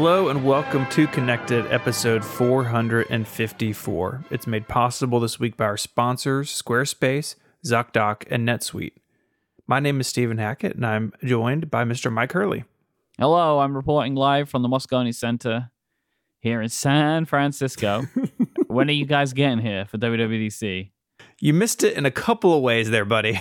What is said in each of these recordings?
Hello and welcome to Connected, episode 454. It's made possible this week by our sponsors, Squarespace, ZocDoc, and NetSuite. My name is Stephen Hackett, and I'm joined by Mr. Myke Hurley. Hello, I'm reporting live from the Moscone Center here in San Francisco. when are you guys getting here for WWDC? You missed it in a couple of ways there, buddy.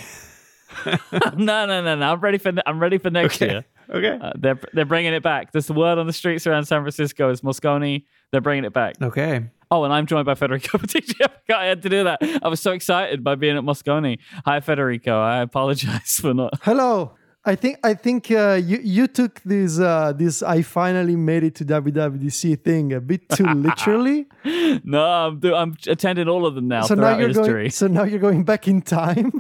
no, no, no, no. I'm ready for I'm ready for next Okay. year. Okay. Uh, they're they're bringing it back. There's the word on the streets around San Francisco is Moscone. They're bringing it back. Okay. Oh, and I'm joined by Federico Viticci. I forgot I had to do that. I was so excited by being at Moscone. Hi, Federico. I apologize for not. Hello. I think I think uh, you you took this uh, this I finally made it to WWDC thing a bit too literally. No, I'm I'm attending all of them now so throughout now you're history. going. So now you're going back in time.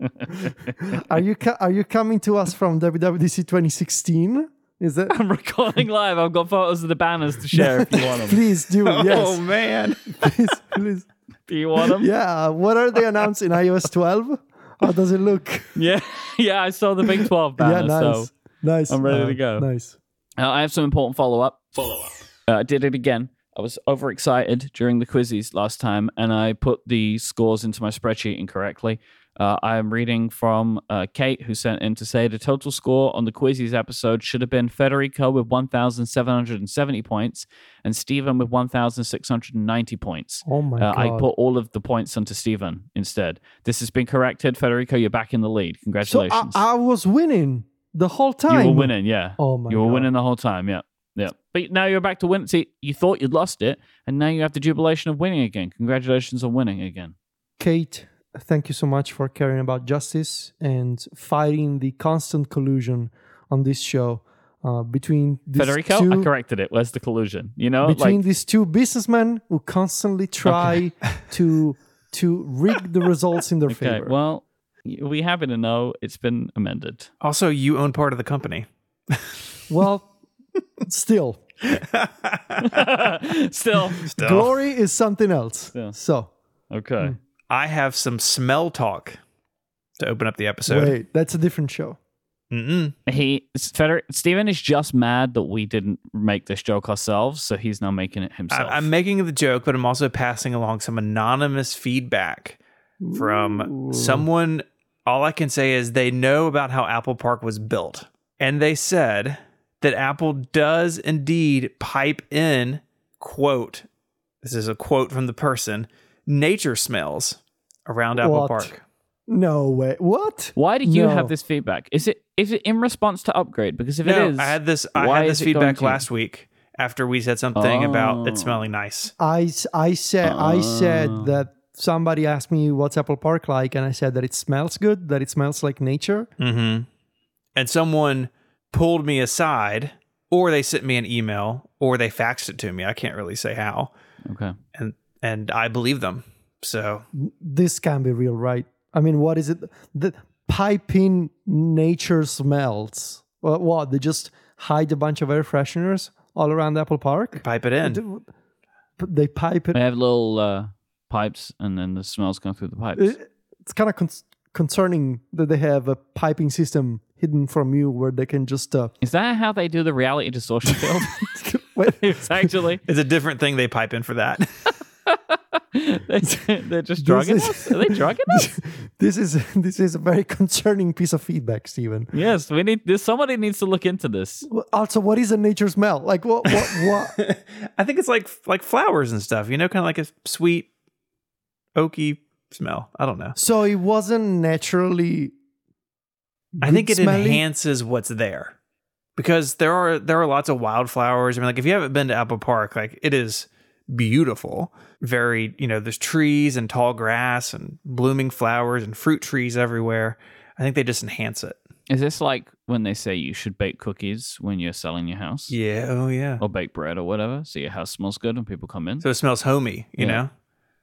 are you are you coming to us from WWDC 2016? Is it? I'm recording live. I've got photos of the banners to share if you want them. please do. Yes. Oh, man. please, please. Do you want them? Yeah. What are they announced in iOS 12? How does it look? Yeah, yeah, I saw the Big 12 banner. yeah, nice, So nice. I'm ready Uh, to go. Nice. uh, I have some important follow up. Follow up. Uh, I did it again. I was overexcited during the quizzes last time, and I put the scores into my spreadsheet incorrectly. Uh, I am reading from uh, Kate, who sent in to say the total score on the quizzes episode should have been Federico with 1,770 points and Stephen with 1,690 points. Oh my Uh, god. I put all of the points onto Stephen instead. This has been corrected. Federico, you're back in the lead. Congratulations. so I. I was winning the whole time. you were winning, yeah. Oh my you were god. winning the whole time, yeah. Yeah. But now you're back to win. See, you thought you'd lost it, and now you have the jubilation of winning again. Congratulations on winning again. Kate, thank you so much for caring about justice and fighting the constant collusion on this show uh, between these Federico, two, I corrected it. Where's the collusion? You know, between like these two businessmen who constantly try to to rig the results in their okay, favor. well, we happen to know it's been amended. Also, you own part of the company. well, still, Still, Still. glory is something else. Yeah. So okay. I have some smell talk to open up the episode. wait, that's a different show. Mm-mm. He Feder- Stephen is just mad that we didn't make this joke ourselves, so he's now making it I, himself. I'm making the joke, but I'm also passing along some anonymous feedback from Ooh. someone. All I can say is they know about how Apple Park was built. And they said that Apple does indeed pipe in, quote, this is a quote from the person, nature smells around Apple What? Park. No way. What? Why did you No. have this feedback? Is it is it in response to upgrade? Because if No, it is, I had this. I had this feedback last week after we said something about it Oh. smelling nice. I, s- I said I said that somebody asked me what's Apple Park like, and I said that it smells good, that it smells like nature. Mm-hmm. And someone pulled me aside, or they sent me an email, or they faxed it to me. I can't really say how, okay. and and I believe them. So This can be real, right? I mean, what is it? The piping nature smells. What? what? They just hide a bunch of air fresheners all around Apple Park. pipe it in. They pipe it. They have little uh, pipes, and then the smells come through the pipes. It's kind of con- concerning that they have a piping system hidden from you where they can just. Uh, Is that how they do the reality distortion field? wait, it's actually It's a different thing they pipe in for that. they're, they're just drugging is- us. Are they drugging us? this is this is a very concerning piece of feedback, Stephen. yes, we need. This, somebody needs to look into this. Also, what is a nature smell? Like what? What? what? I think it's like like flowers and stuff. You know, kind of like a sweet, oaky smell. I don't know. so it wasn't naturally. I think it good smelling? enhances what's there because there are there are lots of wildflowers. I mean, like if you haven't been to Apple Park, like it is beautiful. Very, you know, there's trees and tall grass and blooming flowers and fruit trees everywhere. I think they just enhance it. Is this like when they say you should bake cookies when you're selling your house? Yeah. Oh yeah. Or bake bread or whatever, so your house smells good when people come in. So it smells homey. You Yeah. know.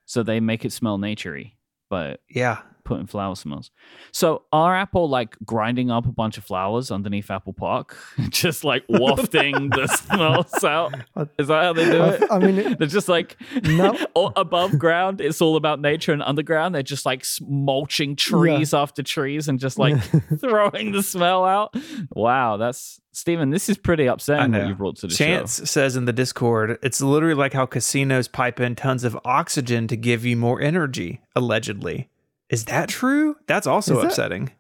So they make it smell naturey, but Yeah. Putting flower smells. So are Apple like grinding up a bunch of flowers underneath Apple Park, just like wafting the smells out? Is that how they do it? I mean, it- They're just like No. or above ground. It's all about nature, and underground they're just like s- mulching trees after trees and just like throwing the smell out. Wow, that's Stephen. This is pretty upsetting what you brought to the show. Chance show. says in the Discord, it's literally like how casinos pipe in tons of oxygen to give you more energy, allegedly. Is that true? That's also Is that- upsetting.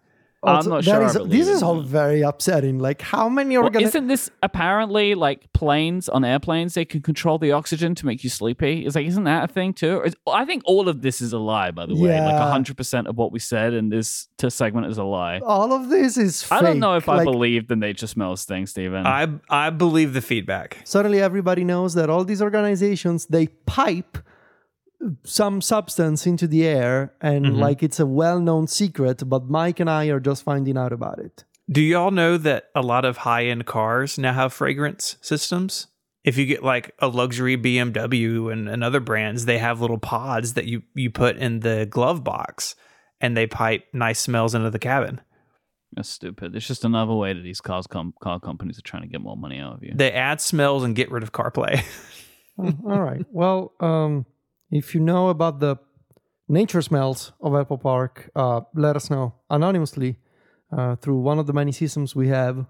I'm not sure I is- this it. is all very upsetting. Like, how many Well, organizations? isn't this apparently like planes on airplanes? They can control the oxygen to make you sleepy. Is like, isn't that a thing too? Is- I think all of this is a lie. By the way, like Yeah. hundred percent of what we said in this t- segment is a lie. all of this is fake. I don't know if I believe the nature smells thing, Stephen. I I believe the feedback. suddenly everybody knows that all these organizations they pipe some substance into the air and Mm-hmm. like it's a well-known secret but mike and i are just finding out about it Do y'all know that a lot of high end cars now have fragrance systems? If you get like a luxury BMW and, and other brands, they have little pods that you, you put in the glove box and they pipe nice smells into the cabin. That's stupid. It's just another way that these cars com- car companies are trying to get more money out of you. They add smells and get rid of CarPlay. Oh, all right well um if you know about the nature smells of apple park uh let us know anonymously uh, through one of the many systems we have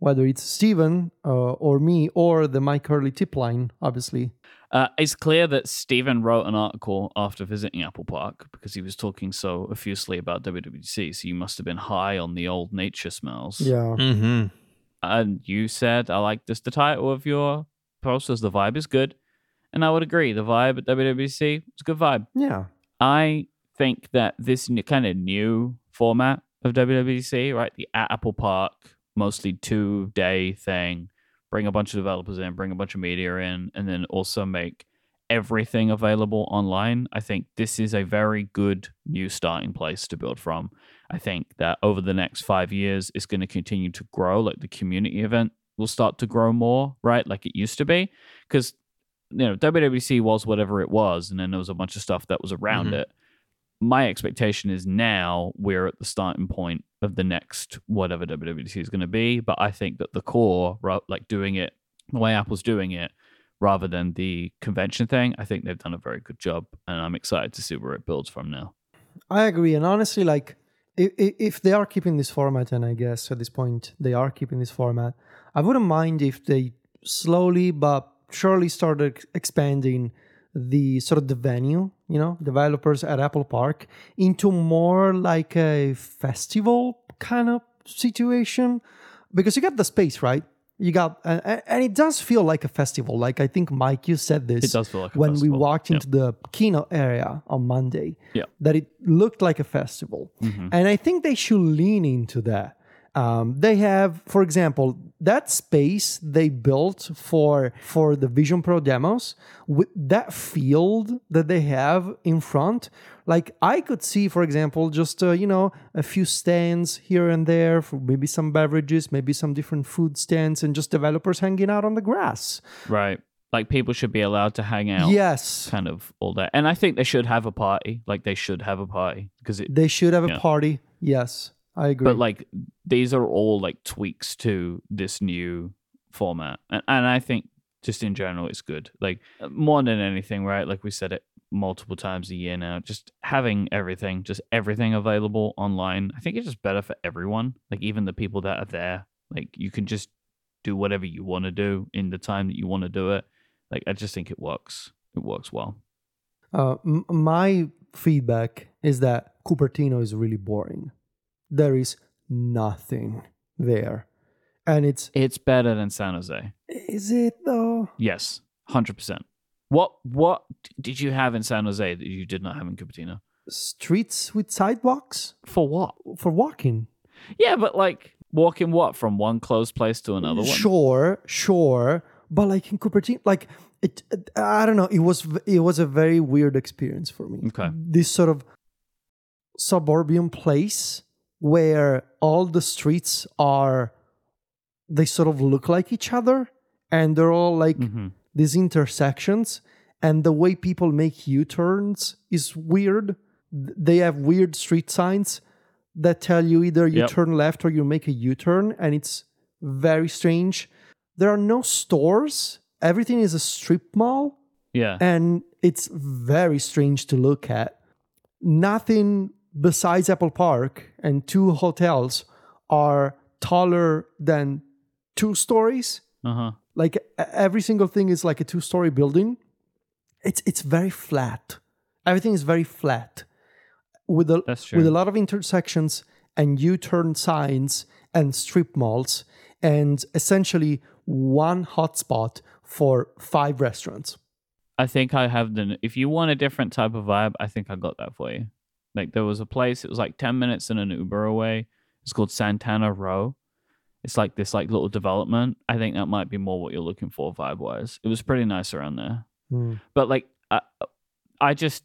whether it's Stephen uh, or me or the Myke Hurley tip line, obviously. Uh, it's clear that Stephen wrote an article after visiting Apple Park because he was talking so effusively about WWDC. So you must have been high on the old nature smells. Yeah. mm-hmm. And you said, I like this. The title of your post was The Vibe is Good. And I would agree. The vibe at WWDC is a good vibe. Yeah. I think that this n- kind of new format of WWDC, right? The Apple Park, mostly two day thing, bring a bunch of developers in, bring a bunch of media in, and then also make everything available online. I think this is a very good new starting place to build from. I think that over the next five years, it's going to continue to grow. Like the community event will start to grow more, right? Like it used to be. Because you know, WWDC was whatever it was, and then there was a bunch of stuff that was around Mhm. it. My expectation is now we're at the starting point of the next whatever WWDC is going to be, but I think that the core, like doing it the way Apple's doing it, rather than the convention thing, I think they've done a very good job, and I'm excited to see where it builds from now. I agree. And honestly, like, if, if they are keeping this format, and I guess at this point they are keeping this format, I wouldn't mind if they slowly but surely started expanding the sort of the venue, you know, developers at Apple Park into more like a festival kind of situation because you got the space, right? You got, and, and it does feel like a festival. Like I think Myke, you said this. It does feel like a when festival. we walked Yep. into the keynote area on Monday. Yeah. that it looked like a festival, Mhm. and I think they should lean into that. Um, they have, for example, that space they built for for the Vision Pro demos with that field that they have in front. Like I could see, for example, just uh, you know a few stands here and there for maybe some beverages, maybe some different food stands, and just developers hanging out on the grass. Right. Like people should be allowed to hang out. Yes, Kind of all that. And I think they should have a party. Like they should have a party because it they should have a party. Yes, I agree. but like these are all like tweaks to this new format and, and i think just in general it's good like more than anything right like we said it multiple times a year now just having everything just everything available online i think it's just better for everyone like even the people that are there like you can just do whatever you want to do in the time that you want to do it like i just think it works it works well Uh, m- my feedback is that Cupertino is really boring. There is nothing there, and it's it's better than san jose is it though? Yes, hundred percent. What what did you have in San Jose that you did not have in Cupertino? Streets with sidewalks For what? for walking. Yeah, but like walking what from one closed place to another one. Sure, sure, but like in Cupertino, like it, it- I don't know. It was it was a very weird experience for me. Okay. This sort of suburban place where all the streets are they sort of look like each other and they're all like hmm these intersections and the way people make u-turns is weird they have weird street signs that tell you either you Yep. turn left or you make a U-turn, and it's very strange. There are no stores. Everything is a strip mall Yeah. and it's very strange to look at. Nothing besides Apple Park and two hotels are taller than two stories. Uh huh. Like every single thing is like a two-story building. It's it's very flat. Everything is very flat, with a with a lot of intersections and U-turn signs and strip malls, and essentially one hotspot for five restaurants. I think I have the. If you want a different type of vibe, I think I got that for you. Like there was a place. It was like ten minutes in an Uber away. It's called Santana Row. It's like this like little development. I think that might be more what you're looking for vibe wise. It was pretty nice around there. Hmm. But like I, I just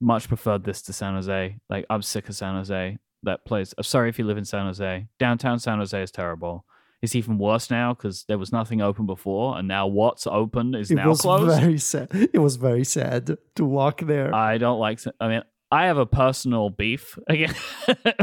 much preferred this to San Jose. Like I'm sick of San Jose. That place. I'm sorry if you live in San Jose. Downtown San Jose is terrible. It's even worse now because there was nothing open before, and now what's open is It now was closed. very sad. It was very sad to walk there. I don't like. I mean, I have a personal beef again,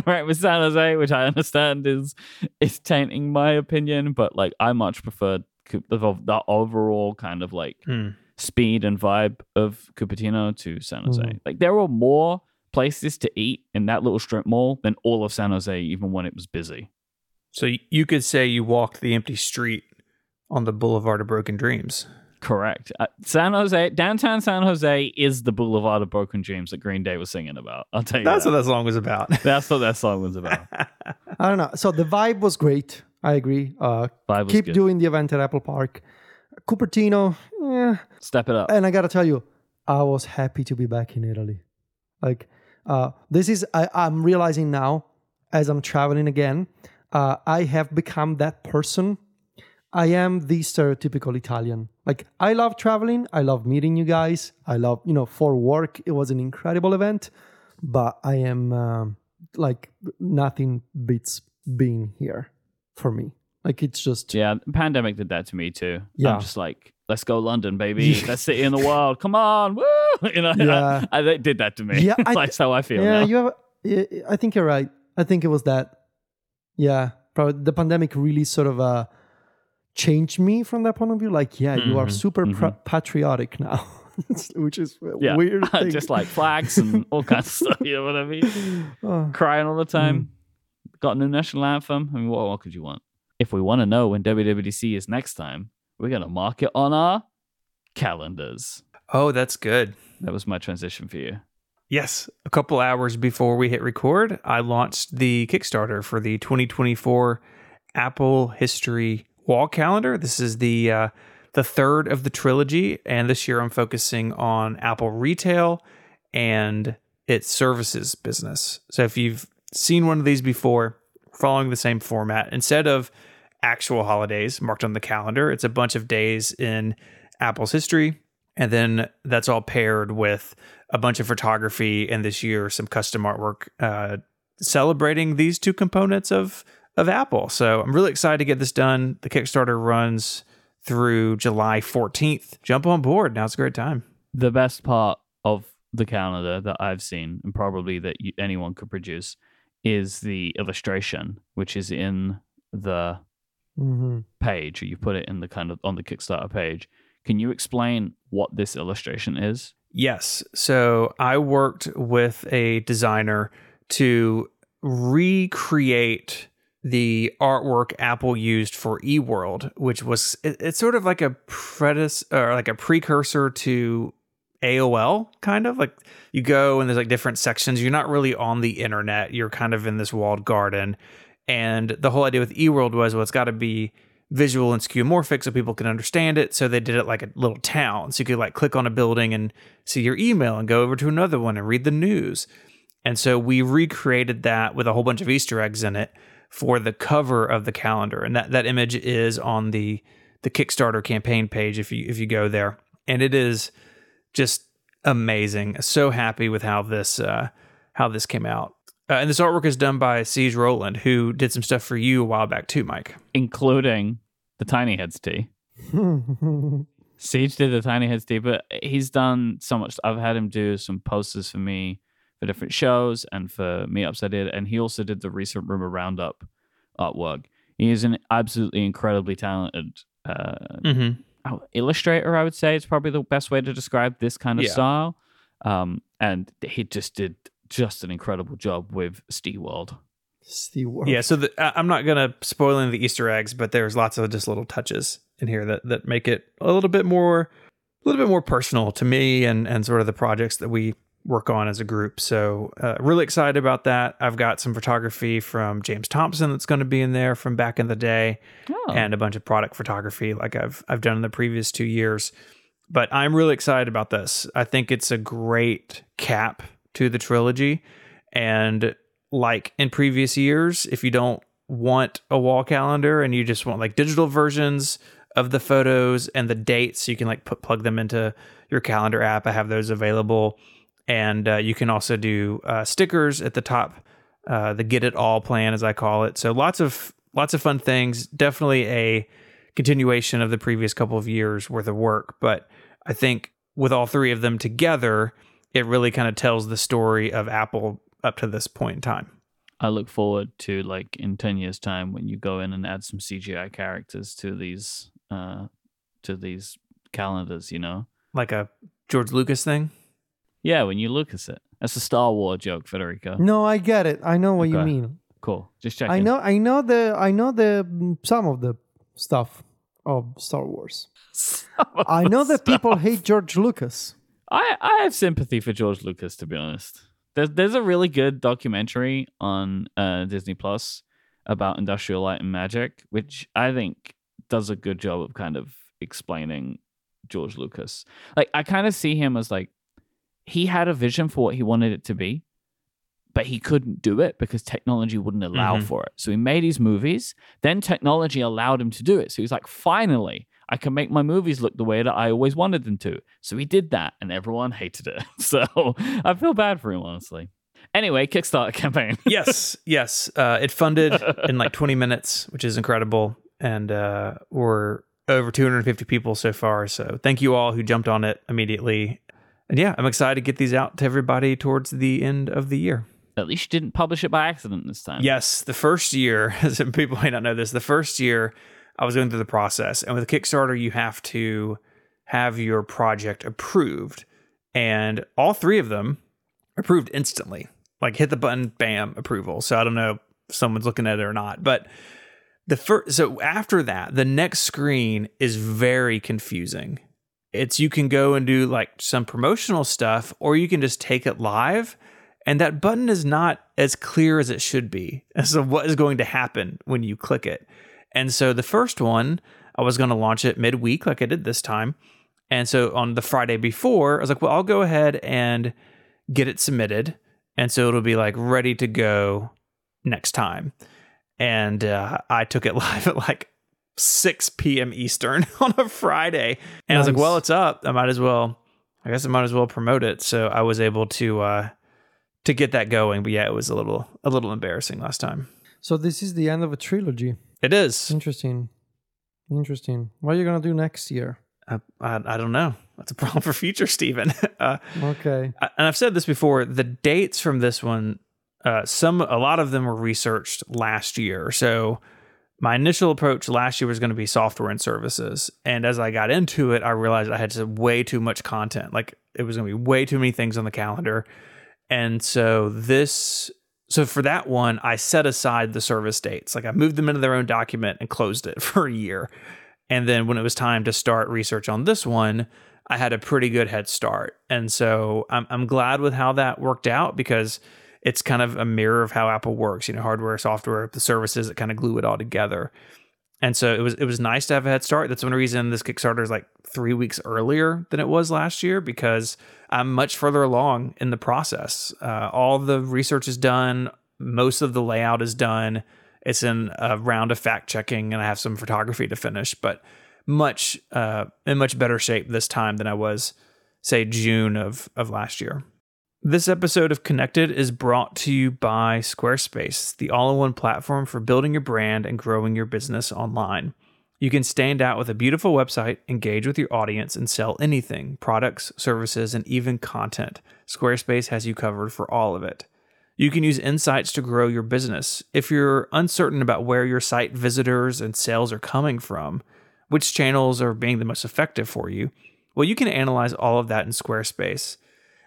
right, with San Jose, which I understand is is tainting my opinion, but like I much preferred the, the overall kind of like Hmm. speed and vibe of Cupertino to San Jose. Mhm. Like there were more places to eat in that little strip mall than all of San Jose, even when it was busy. So you could say you walked the empty street on the Boulevard of Broken Dreams. Correct. Uh, San Jose, downtown San Jose is the Boulevard of Broken Dreams that Green Day was singing about. I'll tell you That's that. what that song was about. That's what that song was about. I don't know. So the vibe was great. I agree. Uh, Vibe was keep good. doing the event at Apple Park. Cupertino, eh. Step it up. and I gotta tell you, I was happy to be back in Italy. Like, uh, this is I, I'm realizing now as I'm traveling again, uh, I have become that person. I am the stereotypical Italian. Like, I love traveling. I love meeting you guys. I love, you know, for work, it was an incredible event. But I am um, like nothing beats being here for me. Like, it's just Yeah, the pandemic did that to me too. Yeah. I'm just like, let's go London, baby. Best city in the world. Come on, woo! You know, Yeah. I, they did that to me. Yeah, I- that's how I feel yeah, now. you have. yeah, I think you're right. I think it was that. Yeah, probably the pandemic really sort of uh changed me from that point of view. Like, yeah, you are Mhm, super pra- patriotic now, which is a yeah, weird. Thing. just like flags and all kinds of stuff. You know what I mean? Oh, Crying all the time. Mm. Got a new national anthem. I mean, what, what could you want? If we want to know when WWDC is next time, we're gonna mark it on our calendars. oh, that's good. That was my transition for you. Yes. A couple hours before we hit record, I launched the Kickstarter for the 2024 Apple History Wall Calendar. This is the uh, the third of the trilogy, and this year I'm focusing on Apple retail and its services business. So if you've seen one of these before, following the same format, instead of actual holidays marked on the calendar, it's a bunch of days in Apple's history. And then that's all paired with a bunch of photography and this year some custom artwork uh, celebrating these two components of of Apple. So I'm really excited to get this done. The Kickstarter runs through July 14th. Jump on board. Now's a great time. the best part of the calendar that I've seen, and probably that you, anyone could produce, is the illustration, which is in the mhm. page. You put it in the kind of on the Kickstarter page. Can you explain what this illustration is? Yes. So I worked with a designer to recreate the artwork Apple used for eWorld, which was it- it's sort of like a predecessor or like a precursor to AOL, kind of like you go and there's like different sections. You're not really on the internet. You're kind of in this walled garden. And the whole idea with eWorld was, well, it's got to be visual and skeuomorphic so people can understand it. So they did it like a little town. So you could like click on a building and see your email and go over to another one and read the news. And so we recreated that with a whole bunch of Easter eggs in it for the cover of the calendar. And that, that image is on the the Kickstarter campaign page if you if you go there. And it is just amazing. So happy with how this uh, how this came out. Uh, and this artwork is done by Ceej Rowland, who did some stuff for you a while back too, Myke. Including the Tiny Heads tee. Ceej did the Tiny Heads tee, but he's done so much. I've had him do some posters for me for different shows and for meetups I did. And he also did the recent Rumor Roundup artwork. He is an absolutely incredibly talented uh, Mm-hmm. oh, illustrator, I would say. It's probably the best way to describe this kind of Yeah. style. Um, and he just did just an incredible job with SteamWorld. Steve Worf. Yeah, so the, I- I'm not gonna spoil any of the Easter eggs, but there's lots of just little touches in here that that make it a little bit more, a little bit more personal to me and and sort of the projects that we work on as a group. So uh, really excited about that. I've got some photography from James Thompson that's going to be in there from back in the day, Oh, and a bunch of product photography like I've I've done in the previous two years. But I'm really excited about this. I think it's a great cap to the trilogy. And like in previous years, if you don't want a wall calendar and you just want like digital versions of the photos and the dates, you can like put plug them into your calendar app. I have those available. And uh, you can also do uh, stickers at the top, uh, the get it all plan, as I call it. So lots of lots of fun things. Definitely a continuation of the previous couple of years worth of work. But I think with all three of them together, it really kind of tells the story of Apple up to this point in time. I look forward to like in 10 years time when you go in and add some CGI characters to these uh to these calendars, you know. Like a George Lucas thing. Yeah, when you look at it. That's a Star Wars joke, Federico. No, I get it. I know what you Okay. mean. Cool. Just checking. I know. I know the. I know the mm, some of the stuff of Star Wars. I know that people hate George Lucas. I, I have sympathy for George Lucas, to be honest. There's there's a really good documentary on uh, Disney Plus about Industrial Light and Magic, which I think does a good job of kind of explaining George Lucas. Like I kind of see him as like he had a vision for what he wanted it to be, but he couldn't do it because technology wouldn't allow Mhm. for it. So he made his movies, then technology allowed him to do it. So he's like, finally, I can make my movies look the way that I always wanted them to. So he did that, and everyone hated it. So I feel bad for him, honestly. Anyway, Kickstarter campaign. yes, yes. Uh, it funded in like 20 minutes, which is incredible. And uh, we're over 250 people so far. So thank you all who jumped on it immediately. And yeah, I'm excited to get these out to everybody towards the end of the year. At least you didn't publish it by accident this time. Yes, the first year, some people may not know this, the first year I was going through the process. And with Kickstarter, you have to have your project approved. And all three of them approved instantly. Like hit the button, bam, approval. So I don't know if someone's looking at it or not. But the first so after that, the next screen is very confusing. It's you can go and do like some promotional stuff, or you can just take it live and that button is not as clear as it should be as to what is going to happen when you click it. And so the first one, I was going to launch it midweek like I did this time. And so on the Friday before, I was like, well, I'll go ahead and get it submitted. And so it'll be like ready to go next time. And uh, I took it live at like 6 p.m. Eastern on a Friday. And I was like, well, it's up. I might as well, I guess I might as well promote it. So I was able to, uh, to get that going. But yeah, it was a little a little embarrassing last time. So this is the end of a trilogy. It is. Interesting. Interesting. What are you gonna do next year? I, I, I don't know. That's a problem for future Stephen. uh, Okay. I- and I've said this before. The dates from this one, uh, some a lot of them were researched last year. So my initial approach last year was going to be software and services, and as I got into it, I realized I had way too much content. Like it was going to be way too many things on the calendar, and so this. So for that one, I set aside the service dates. Like I moved them into their own document and closed it for a year. And then when it was time to start research on this one, I had a pretty good head start. And so I'm, I'm glad with how that worked out because it's kind of a mirror of how Apple works, you know, hardware, software, the services that kind of glue it all together. And so it was it was nice to have a head start. That's one reason this Kickstarter is like three weeks earlier than it was last year because I'm much further along in the process. Uh, all the research is done, most of the layout is done. It's in a round of fact checking, and I have some photography to finish, but much uh, in much better shape this time than I was, say, June of of last year. This episode of Connected is brought to you by Squarespace, the all in one platform for building your brand and growing your business online. You can stand out with a beautiful website, engage with your audience, and sell anything products, services, and even content. Squarespace has you covered for all of it. You can use insights to grow your business. If you're uncertain about where your site visitors and sales are coming from, which channels are being the most effective for you, well, you can analyze all of that in Squarespace.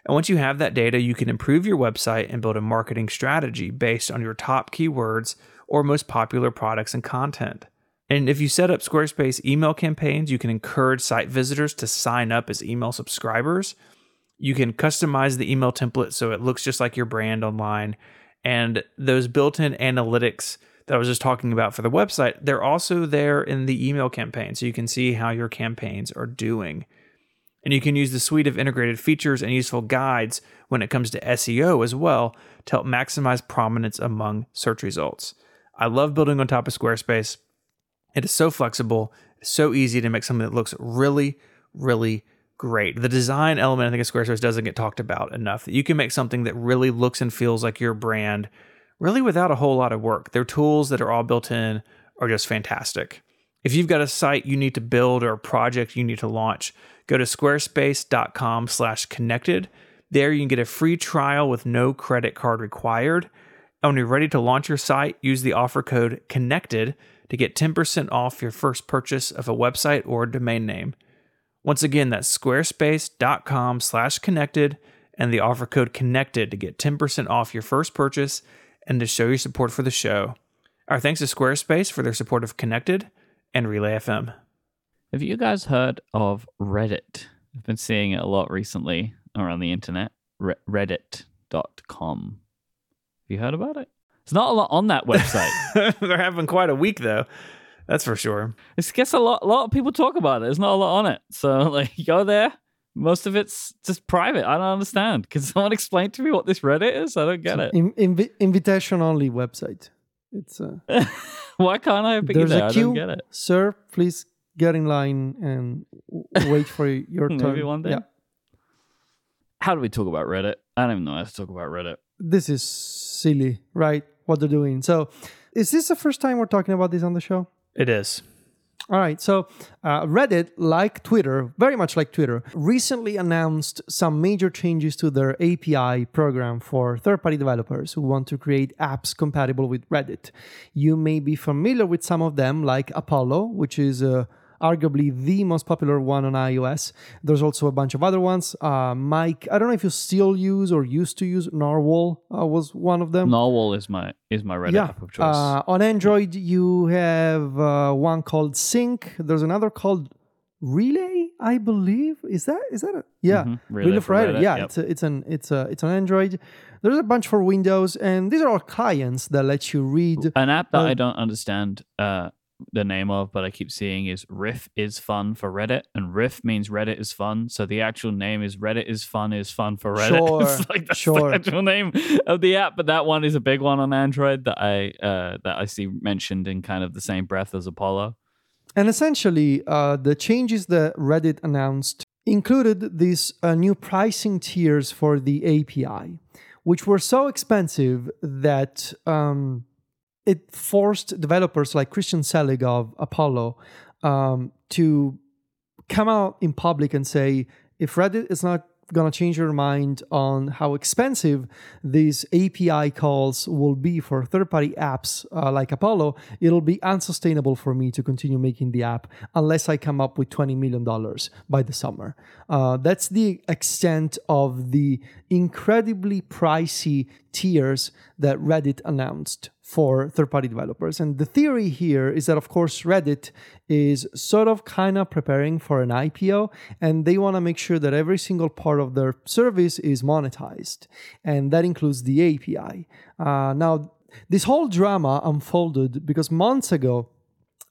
And once you have that data, you can improve your website and build a marketing strategy based on your top keywords or most popular products and content. And if you set up Squarespace email campaigns, you can encourage site visitors to sign up as email subscribers you can customize the email template so it looks just like your brand online. And those built in analytics that I was just talking about for the website, they're also there in the email campaign. So you can see how your campaigns are doing. And you can use the suite of integrated features and useful guides when it comes to SEO as well to help maximize prominence among search results. I love building on top of Squarespace. It is so flexible, so easy to make something that looks really, really great. The design element, I think, of Squarespace doesn't get talked about enough. That you can make something that really looks and feels like your brand, really without a whole lot of work. Their tools that are all built in are just fantastic. If you've got a site you need to build or a project you need to launch, go to squarespace.com slash connected. There you can get a free trial with no credit card required. And when you're ready to launch your site, use the offer code CONNECTED to get 10% off your first purchase of a website or domain name. Once again, that's squarespace.com slash connected and the offer code connected to get 10% off your first purchase and to show your support for the show. Our thanks to Squarespace for their support of Connected and Relay FM. Have you guys heard of Reddit? I've been seeing it a lot recently around the internet. Re- Reddit.com. Have you heard about it? It's not a lot on that website. They're having quite a week though. That's for sure. It gets a lot. A lot of people talk about it. There's not a lot on it. So like, go there. Most of it's just private. I don't understand. Can someone explain to me what this Reddit is? I don't get it. In, invi- invitation only website. It's uh, why can't I pick there's it? a I queue. don't get it. Sir, please get in line and w- wait for your turn. Maybe one day. Yeah. How do we talk about Reddit? I don't even know how to talk about Reddit. This is silly, right? What they're doing. So, is this the first time we're talking about this on the show? It is. All right, so uh, Reddit, like Twitter, very much like Twitter, recently announced some major changes to their API program for third party developers who want to create apps compatible with Reddit. You may be familiar with some of them, like Apollo, which is uh, arguably the most popular one on iOS. There's also a bunch of other ones. Uh, Myke, I don't know if you still use or used to use Narwhal, uh, was one of them. Narwhal is my is my Reddit Yeah. app of choice. Uh, on Android, you have uh, one called Sync. There's another called Relay, I believe. Is that is that a yeah? Mhm. Relay Relay for Reddit. Reddit, Yeah, yep. it's a, it's an it's a it's an Android. There's a bunch for Windows, and these are all clients that let you read. An app that uh, I don't understand uh, the name of, but I keep seeing is rif is fun for Reddit, and rif means Reddit is fun. So the actual name is Reddit is fun is fun for Reddit. Sure, it's like that's sure. the actual name of the app, but that one is a big one on Android that I uh, that I see mentioned in kind of the same breath as Apollo. And essentially, uh, the changes that Reddit announced included these uh, new pricing tiers for the API, which were so expensive that um, it forced developers like Christian Selig of Apollo um, to come out in public and say, if Reddit is not going to change your mind on how expensive these API calls will be for third party apps uh, like Apollo, it'll be unsustainable for me to continue making the app unless I come up with $20 million by the summer. Uh, that's the extent of the incredibly pricey tiers that Reddit announced for third party developers. And the theory here is that, of course, Reddit is sort of kind of preparing for an IPO and they want to make sure that every single part of their service is monetized. And that includes the API. Uh, now, this whole drama unfolded because months ago,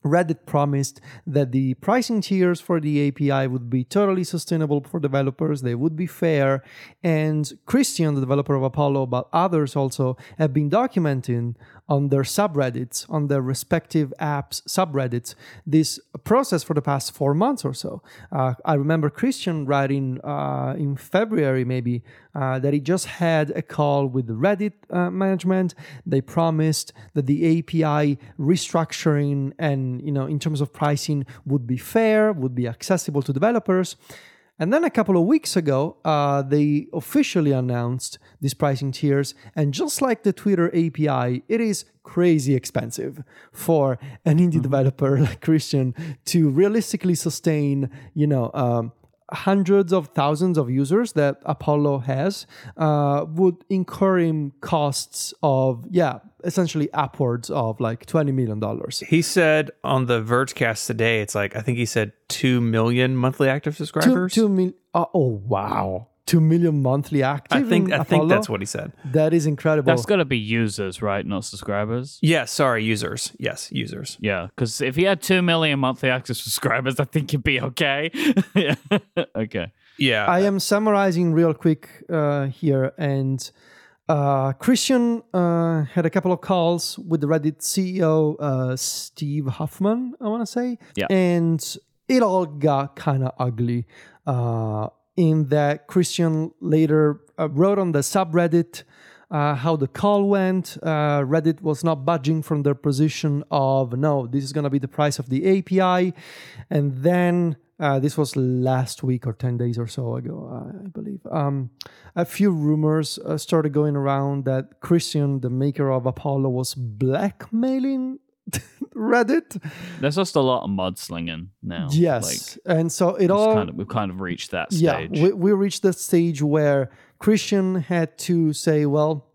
Reddit promised that the pricing tiers for the API would be totally sustainable for developers, they would be fair. And Christian, the developer of Apollo, but others also have been documenting on their subreddits, on their respective apps subreddits, this process for the past four months or so. Uh, I remember Christian writing uh, in February, maybe, uh, that he just had a call with the Reddit uh, management. They promised that the API restructuring and and you know in terms of pricing would be fair, would be accessible to developers. And then a couple of weeks ago, uh, they officially announced these pricing tiers. And just like the Twitter API, it is crazy expensive for an indie mm-hmm. developer like Christian to realistically sustain, you know, um, hundreds of thousands of users that Apollo has uh, would incur him costs of yeah essentially upwards of like 20 million dollars. He said on the vergecast today it's like i think he said 2 million monthly active subscribers. two, two mil- uh, oh wow 2 million monthly active i think i think that's what he said. That is incredible. That's got to be users right? Not subscribers? Yeah sorry users. Yes users. Yeah because if he had 2 million monthly active subscribers i think he'd be okay. Yeah okay. Yeah. I am summarizing real quick uh, here and uh, Christian uh, had a couple of calls with the Reddit CEO, uh, Steve Huffman, I want to say. Yeah. And it all got kind of ugly. Uh, in that Christian later uh, wrote on the subreddit uh, how the call went. Uh, Reddit was not budging from their position of no, this is going to be the price of the API. And then uh, this was last week or 10 days or so ago, I believe. Um, a few rumors uh, started going around that Christian, the maker of Apollo, was blackmailing Reddit. There's just a lot of mudslinging now. Yes, like, and so it all kind of, we've kind of reached that stage. Yeah, we, we reached that stage where Christian had to say, "Well,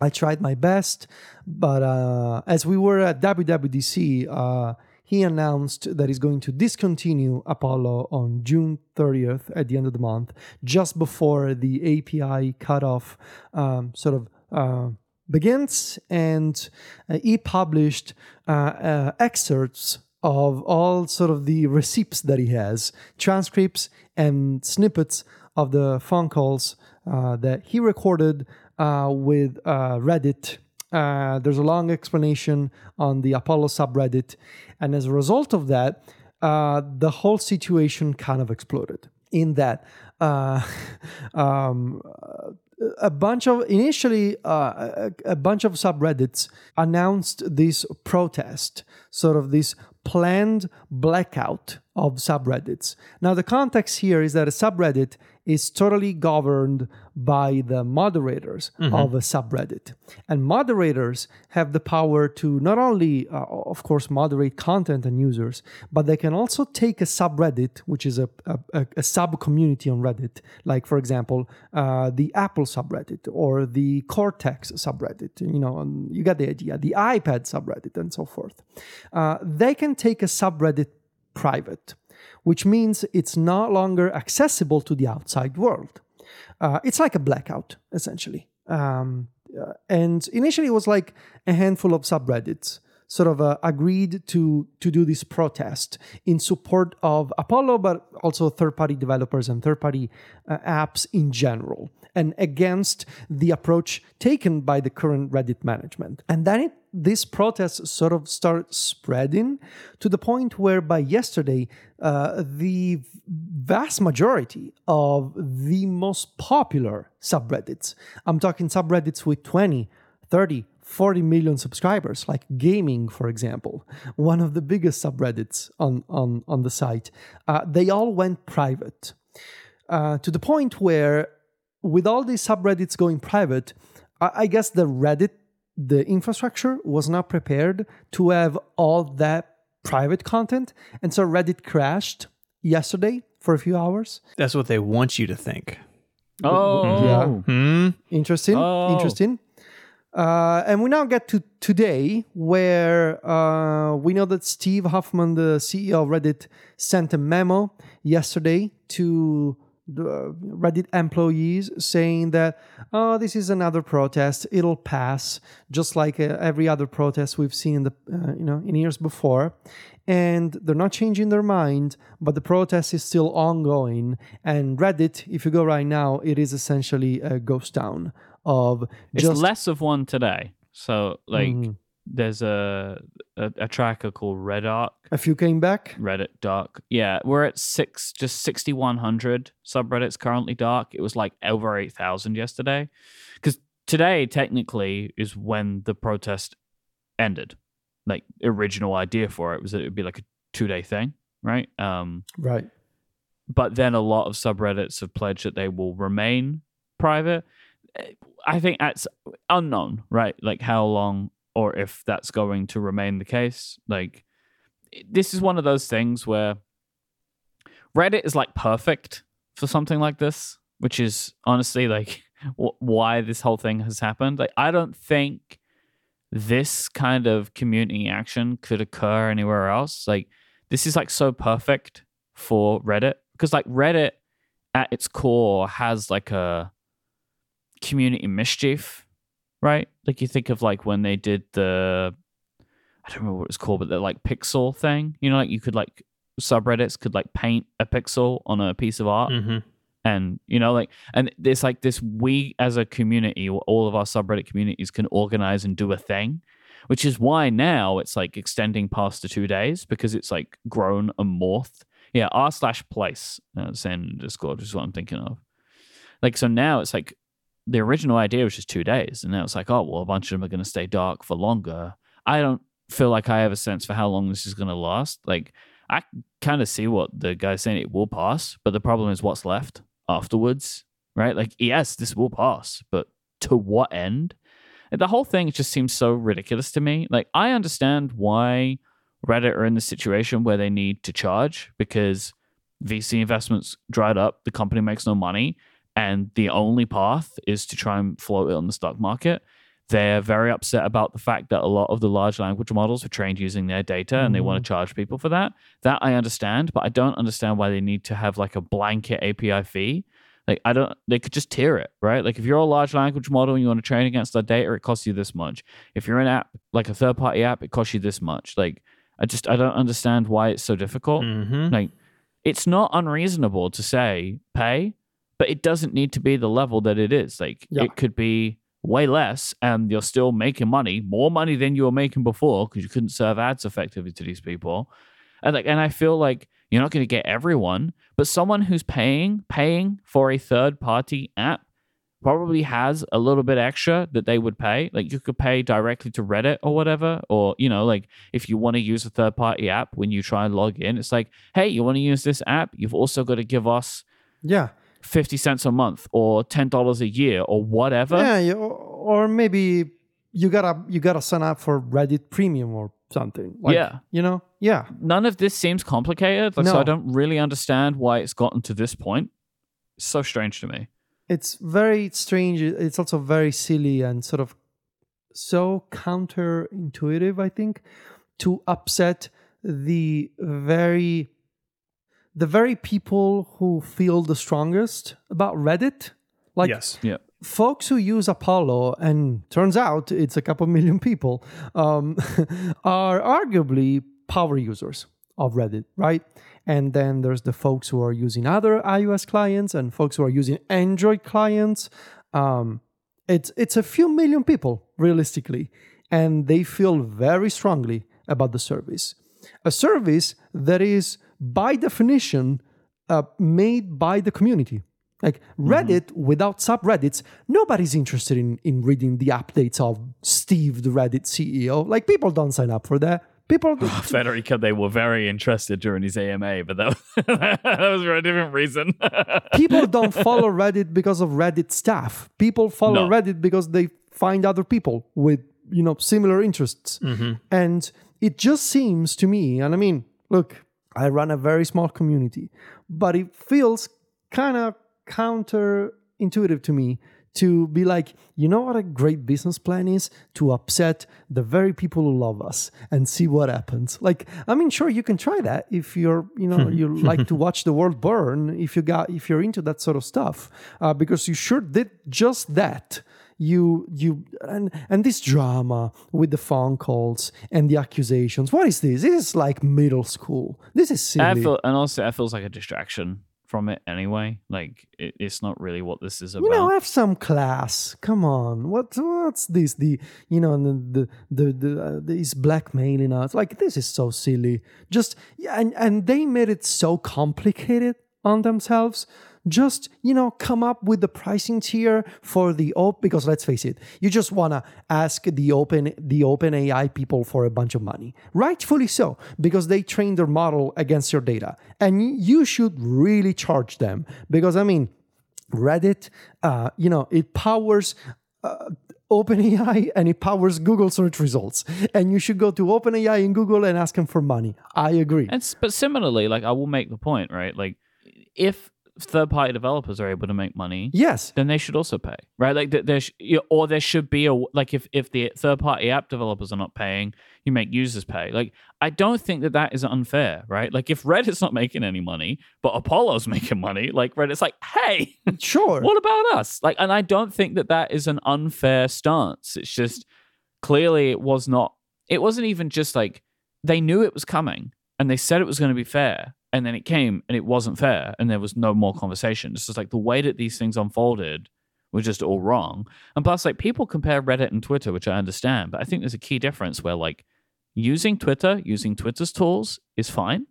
I tried my best," but uh, as we were at WWDC, uh, he announced that he's going to discontinue Apollo on June 30th at the end of the month, just before the API cutoff um, sort of. Uh, begins, and uh, he published uh, uh, excerpts of all sort of the receipts that he has, transcripts and snippets of the phone calls uh, that he recorded uh, with uh, Reddit. there's a long explanation on the Apollo subreddit, and as a result of that, the whole situation kind of exploded. In that, um, a bunch of initially uh, a, a, bunch of subreddits announced this protest sort of this planned blackout of subreddits. Now the context here is that a subreddit is totally governed by the moderators mm-hmm. of a subreddit. And moderators have the power to not only, uh, of course, moderate content and users, but they can also take a subreddit, which is a, a, a sub community on Reddit, like, for example, uh, the Apple subreddit or the Cortex subreddit. You know, you get the idea, the iPad subreddit, and so forth. Uh, they can take a subreddit private which means it's no longer accessible to the outside world. Uh, it's like a blackout, essentially. Um, uh, and initially, it was like a handful of subreddits sort of uh, agreed to to do this protest in support of Apollo, but also third-party developers and third-party uh, apps in general, and against the approach taken by the current Reddit management. And then it this protest sort of started spreading to the point where by yesterday, uh, the vast majority of the most popular subreddits, I'm talking subreddits with 20, 30, 40 million subscribers, like gaming, for example, one of the biggest subreddits on, on, on the site, uh, they all went private. Uh, to the point where, with all these subreddits going private, I, I guess the Reddit the infrastructure was not prepared to have all that private content. And so Reddit crashed yesterday for a few hours. That's what they want you to think. Oh, yeah. Hmm? Interesting. Oh. Interesting. Uh, and we now get to today, where uh, we know that Steve Huffman, the CEO of Reddit, sent a memo yesterday to the Reddit employees saying that, oh, this is another protest. It'll pass, just like uh, every other protest we've seen in the uh, you know in years before. And they're not changing their mind, but the protest is still ongoing. And Reddit, if you go right now, it is essentially a ghost town of. It's less of one today. So like. Mm there's a, a, a tracker called Reddark. A few came back. Reddit dark. Yeah, we're at six, just sixty one hundred subreddits currently dark. It was like over eight thousand yesterday, because today technically is when the protest ended. like original idea for it was that it would be like a two day thing, right? Um, Right. but then a lot of subreddits have pledged that they will remain private. I think that's unknown, right? Like how long or if that's going to remain the case. Like this is one of those things where Reddit is like perfect for something like this, which is honestly like wh- why this whole thing has happened. Like I don't think this kind of community action could occur anywhere else. Like this is like so perfect for Reddit because like Reddit at its core has like a community mischief, right? Like you think of like when they did the I don't remember what it's called, but the like pixel thing. You know, like you could like subreddits could like paint a pixel on a piece of art Mm-hmm. and you know like and there's like this we as a community all of our subreddit communities can organize and do a thing which is why now it's like extending past the two days because it's like grown and morphed yeah r slash place saying in discord is what i'm thinking of like so now it's like the original idea was just two days and now it's like oh well a bunch of them are going to stay dark for longer i don't feel like i have a sense for how long this is going to last like I kind of see what the guy's saying. It will pass, but the problem is what's left afterwards, right? Like, yes, this will pass, but to what end? The whole thing just seems so ridiculous to me. Like, I understand why Reddit are in the situation where they need to charge because VC investments dried up, the company makes no money, and the only path is to try and float it on the stock market. They're very upset about the fact that a lot of the large language models are trained using their data and they want to charge people for that. That I understand, but I don't understand why they need to have like a blanket API fee. Like I don't they could just tier it, right? Like if you're a large language model and you want to train against that data, it costs you this much. If you're an app like a third party app, it costs you this much. Like I just I don't understand why it's so difficult. Mm-hmm. Like it's not unreasonable to say pay, but it doesn't need to be the level that it is. Like Yeah. it could be way less and you're still making money, more money than you were making before because you couldn't serve ads effectively to these people. And like and I feel like you're not going to get everyone, but someone who's paying paying for a third party app probably has a little bit extra that they would pay. Like you could pay directly to Reddit or whatever, or you know, like if you want to use a third party app when you try and log in, it's like, hey, you want to use this app? You've also got to give us Yeah. 50 cents a month or $10 a year or whatever. Yeah, or maybe you gotta you gotta sign up for Reddit Premium or something. Like, Yeah. you know, yeah, None of this seems complicated. Like, So I don't really understand why it's gotten to this point. It's so strange to me. it's very strange. It's also very silly and sort of so counterintuitive. I think to upset the very the very people who feel the strongest about Reddit, like yes. Yeah. folks who use Apollo, and turns out it's a couple million people, um, are arguably power users of Reddit, right? And then there's the folks who are using other iOS clients and folks who are using Android clients. Um, it's it's a few million people realistically, and they feel very strongly about the service. A service that is by definition uh, made by the community. Like Reddit without subreddits, nobody's interested in, in reading the updates of Steve, the Reddit CEO. Like people don't sign up for that. People, Federico, they were very interested during his AMA, but that was, that was for a different reason. people don't follow Reddit because of Reddit staff. People follow No. Reddit because they find other people with you know similar interests. And it just seems to me, and I mean, look, I run a very small community, but it feels kind of counterintuitive to me to be like, you know what a great business plan is? To upset the very people who love us and see what happens. Like, I mean, sure, you can try that if you're, you know, you like to watch the world burn, if you got, if you're into that sort of stuff, uh, because you sure did just that. You, you, and and this drama with the phone calls and the accusations. What is this? This is like middle school. This is silly. Feel, and also, it feels like a distraction from it anyway. Like, it, it's not really what this is about. you know have some class come on what what's this the you know the the the, the uh, these blackmailing us like this is so silly just yeah, and and they made it so complicated on themselves just you know come up with the pricing tier for the op because let's face it you just want to ask the open the open ai people for a bunch of money rightfully so because they train their model against your data and you should really charge them because i mean reddit uh, you know it powers uh, OpenAI and it powers Google search results. And you should go to OpenAI and Google and ask them for money. I agree. And but similarly, like I will make the point, right? Like if third party developers are able to make money, yes. then they should also pay, right? Like th- there, sh- or there should be a like if if the third party app developers are not paying, you make users pay. Like I don't think that that is unfair, right? Like if Reddit's not making any money, but Apollo's making money, like Reddit's like, hey, Sure. what about us? Like, and I don't think that that is an unfair stance. It's just clearly it was not. It wasn't even just like they knew it was coming and they said it was going to be fair, and then it came and it wasn't fair, and there was no more conversation. It's just like the way that these things unfolded was just all wrong. And plus, like people compare Reddit and Twitter, which I understand, but I think there's a key difference where like using Twitter, using Twitter's tools is fine.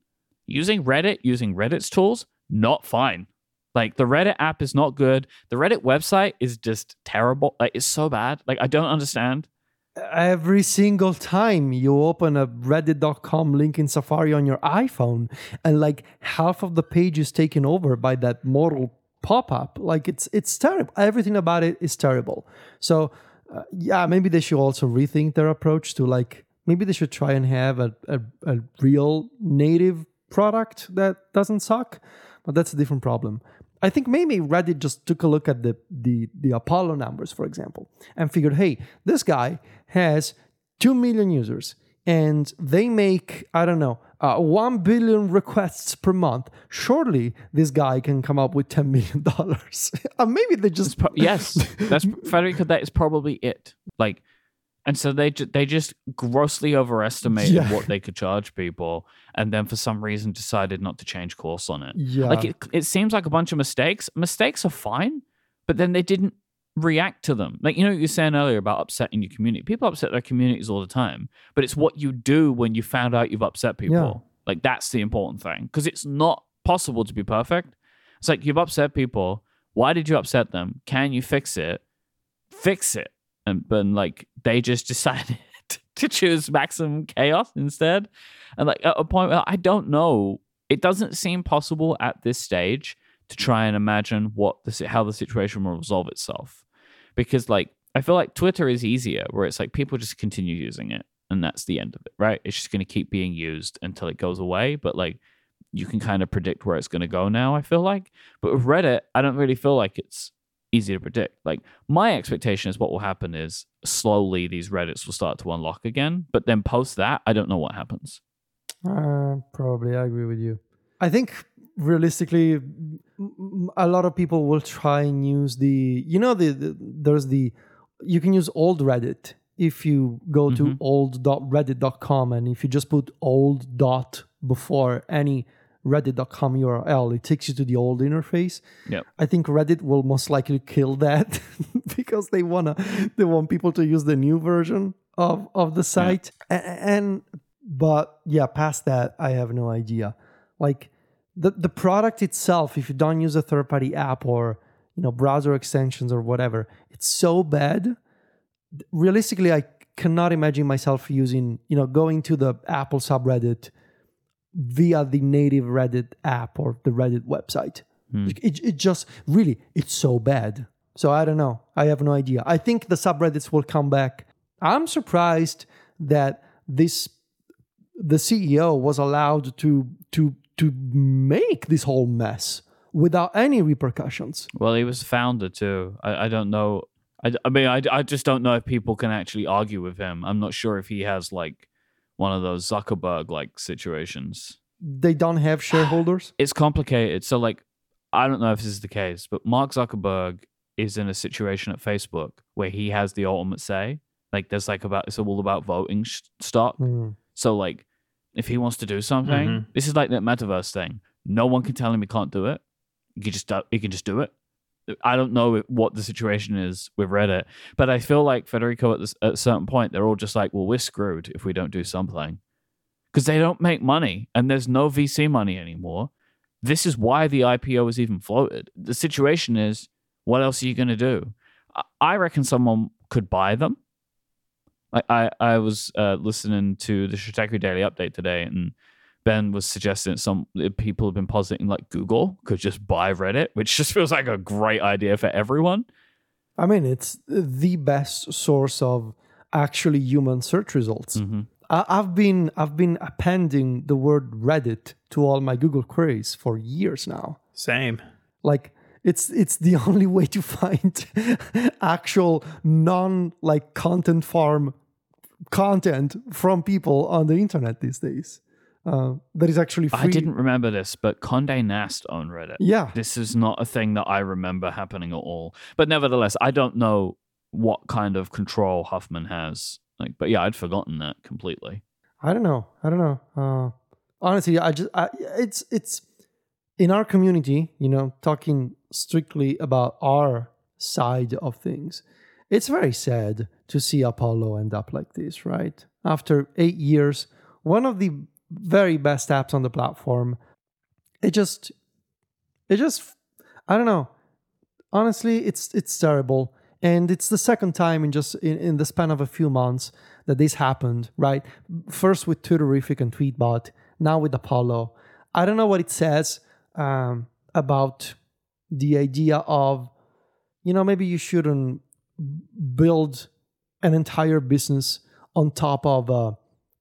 Using Reddit, using Reddit's tools, not fine. Like the Reddit app is not good. The Reddit website is just terrible. Like it's so bad. Like I don't understand. Every single time you open a reddit.com link in Safari on your iPhone, and like half of the page is taken over by that modal pop-up. Like it's it's terrible. Everything about it is terrible. So uh, yeah, maybe they should also rethink their approach to like maybe they should try and have a, a, a real native product that doesn't suck. But that's a different problem. I think maybe Reddit just took a look at the, the the Apollo numbers, for example, and figured, hey, this guy has two million users, and they make I don't know uh, one billion requests per month. Surely this guy can come up with ten million dollars. uh, maybe they just Pro- yes, that's Federico. That is probably it. Like, and so they ju- they just grossly overestimated Yeah. what they could charge people, and then for some reason decided not to change course on it. yeah Like it, it seems like a bunch of mistakes. Mistakes are fine, but then they didn't react to them. Like you know what you were saying earlier about upsetting your community. People upset their communities all the time, but it's what you do when you found out you've upset people. Yeah. Like that's the important thing because it's not possible to be perfect. It's like you've upset people. Why did you upset them? Can you fix it? Fix it. And but like they just decided to choose maximum chaos instead. And like at a point where I don't know, it doesn't seem possible at this stage to try and imagine what the how the situation will resolve itself. Because like I feel like Twitter is easier where it's like people just continue using it and that's the end of it, right? It's just going to keep being used until it goes away, but like you can kind of predict where it's going to go now, I feel like. But with Reddit, I don't really feel like it's easy to predict. Like my expectation is what will happen is slowly these Reddits will start to unlock again, but then post that, I don't know what happens. Uh, probably, I agree with you. I think realistically, a lot of people will try and use the. You know, the, the there's the you can use old Reddit if you go to Mhm. old.reddit.com and if you just put old dot before any reddit.com URL, it takes you to the old interface. yeah I think Reddit will most likely kill that because they wanna they want people to use the new version of of the site. A- And but yeah, past that, I have no idea. Like the the product itself, if you don't use a third party app or you know browser extensions or whatever, it's so bad. Realistically, I cannot imagine myself using you know going to the Apple subreddit via the native Reddit app or the Reddit website. Hmm. It, it just really it's so bad. So I don't know. I have no idea. I think the subreddits will come back. I'm surprised that this the CEO was allowed to to to make this whole mess without any repercussions. Well, he was founder too. I, I don't know. I, I mean, I, I just don't know if people can actually argue with him. I'm not sure if he has like one of those Zuckerberg like situations. They don't have shareholders. It's complicated. So, like, I don't know if this is the case, but Mark Zuckerberg is in a situation at Facebook where he has the ultimate say. Like, there's like about it's all about voting sh- stock. Hmm. So, like, if he wants to do something, Mhm. this is like that metaverse thing. No one can tell him he can't do it. He can just he can just do it. I don't know what the situation is with Reddit, but I feel like Federico at, this, at a certain point they're all just like, well, we're screwed if we don't do something because they don't make money and there's no VC money anymore. this is why the IPO was even floated. The situation is, what else are you going to do? I- reckon someone could buy them. I I, I was uh, listening to the Stratechery Daily Update today, and Ben was suggesting that some people have been positing like Google could just buy Reddit, which just feels like a great idea for everyone. I mean, it's the best source of actually human search results. Mhm. I, I've been I've been appending the word Reddit to all my Google queries for years now. Same. Like it's it's the only way to find actual non like content farm content from people on the internet these days. Uh, that is actually free. I didn't remember this, but Condé Nast owned Reddit. Yeah, This is not a thing that I remember happening at all. But nevertheless, I don't know what kind of control Huffman has. Like, but yeah, I'd forgotten that completely. I don't know. I don't know. Uh, honestly, I just I, it's it's in our community. You know, talking strictly about our side of things. It's very sad to see Apollo end up like this, right? After eight years, one of the very best apps on the platform. It just, it just, I don't know. Honestly, it's it's terrible, and it's the second time in just in, in the span of a few months that this happened. Right, first with Twitterrific and Tweetbot, now with Apollo. I don't know what it says um, about the idea of, you know, maybe you shouldn't build an entire business on top of a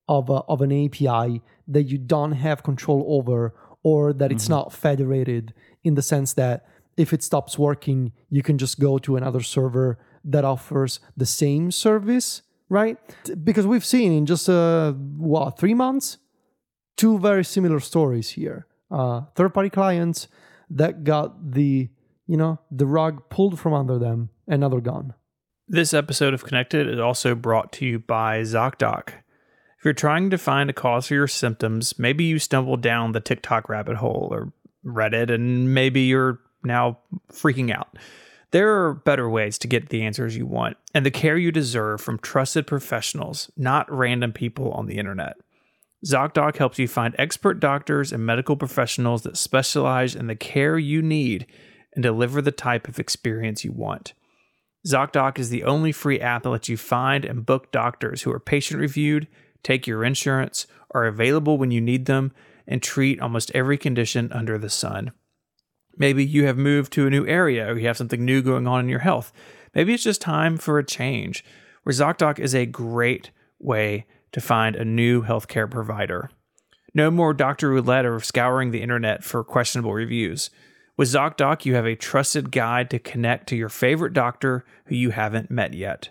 of a, of an API that you don't have control over, or that it's not federated in the sense that if it stops working, you can just go to another server that offers the same service, right? Because we've seen in just uh, what three months, two very similar stories here. Uh, third-party clients that got the you know the rug pulled from under them and now gone. This episode of Connected is also brought to you by ZocDoc. If you're trying to find a cause for your symptoms, maybe you stumbled down the TikTok rabbit hole or Reddit, and maybe you're now freaking out. There are better ways to get the answers you want and the care you deserve from trusted professionals, not random people on the internet. ZocDoc helps you find expert doctors and medical professionals that specialize in the care you need and deliver the type of experience you want. ZocDoc is the only free app that lets you find and book doctors who are patient reviewed, take your insurance, are available when you need them, and treat almost every condition under the sun. Maybe you have moved to a new area or you have something new going on in your health. Maybe it's just time for a change, where ZocDoc is a great way to find a new healthcare provider. No more Dr. Roulette or scouring the internet for questionable reviews. With ZocDoc, you have a trusted guide to connect to your favorite doctor who you haven't met yet.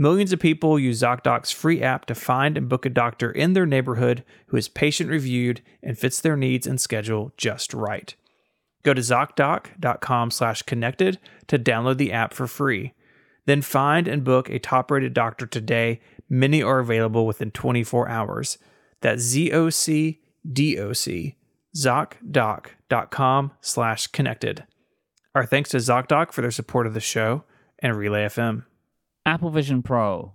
Millions of people use ZocDoc's free app to find and book a doctor in their neighborhood who is patient reviewed and fits their needs and schedule just right. Go to ZocDoc.com slash connected to download the app for free. Then find and book a top rated doctor today. Many are available within 24 hours. That's Z O C D O C, ZocDoc.com slash connected. Our thanks to ZocDoc for their support of the show and Relay FM. Apple Vision Pro.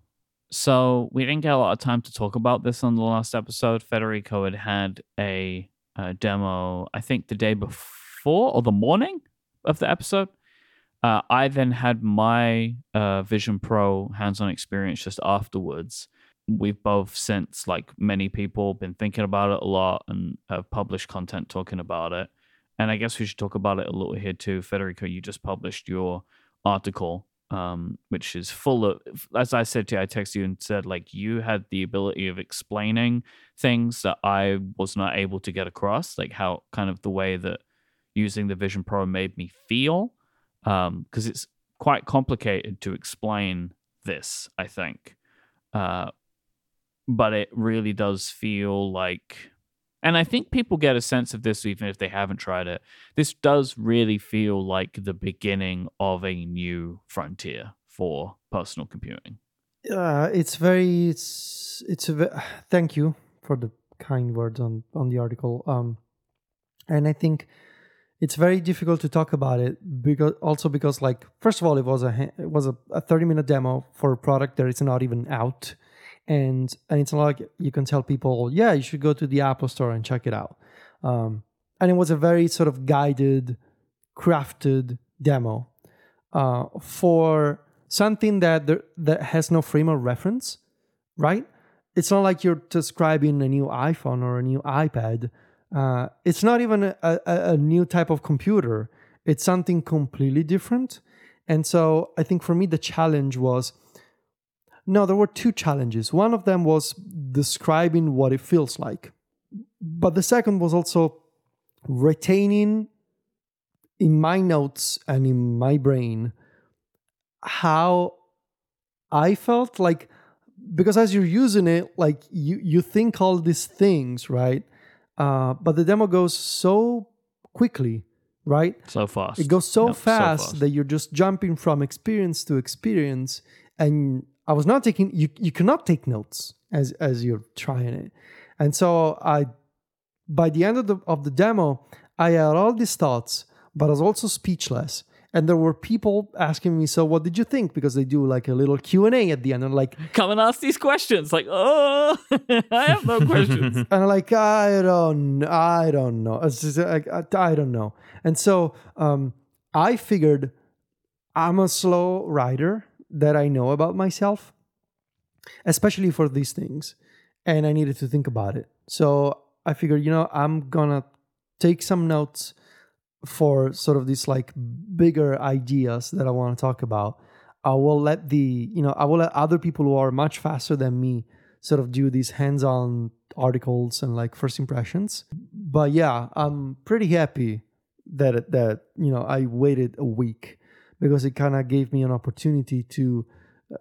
So we didn't get a lot of time to talk about this on the last episode. Federico had had a, a demo, I think, the day before or the morning of the episode. Uh, I then had my uh, Vision Pro hands-on experience just afterwards. We've both since, like many people, been thinking about it a lot and have published content talking about it. And I guess we should talk about it a little here too. Federico, you just published your article um, which is full of, as I said to you, I texted you and said, like, you had the ability of explaining things that I was not able to get across, like how kind of the way that using the Vision Pro made me feel. Because um, it's quite complicated to explain this, I think. Uh, but it really does feel like and I think people get a sense of this even if they haven't tried it. This does really feel like the beginning of a new frontier for personal computing. Uh, it's very it's it's a thank you for the kind words on on the article. Um, and I think it's very difficult to talk about it because also because like first of all it was a it was a, a 30 minute demo for a product that is not even out and and it's not like you can tell people yeah you should go to the apple store and check it out um, and it was a very sort of guided, crafted demo uh, for something that there, that has no frame of reference, right? It's not like you're describing a new iPhone or a new iPad. Uh, it's not even a, a, a new type of computer. It's something completely different. And so I think for me, the challenge was no, there were two challenges. One of them was describing what it feels like, but the second was also retaining in my notes and in my brain how I felt like because as you're using it, like you you think all these things, right? Uh, but the demo goes so quickly, right? So fast. It goes so, Yep, so fast, fast. that you're just jumping from experience to experience. And I was not taking you you cannot take notes as as you're trying it. And so I by the end of the of the demo, I had all these thoughts, but I was also speechless. And there were people asking me, "So, what did you think?" Because they do like a little Q and A at the end, and like, Come and ask these questions. Like, oh, I have no questions. and I'm like I don't, I don't know. It's just like I, I don't know. And so um, I figured I'm a slow writer that I know about myself, especially for these things, and I needed to think about it. So I figured, you know, I'm gonna take some notes for sort of these like bigger ideas that I want to talk about. I will let the, you know, I will let other people who are much faster than me sort of do these hands-on articles and like first impressions. But yeah, I'm pretty happy that that you know I waited a week because it kind of gave me an opportunity to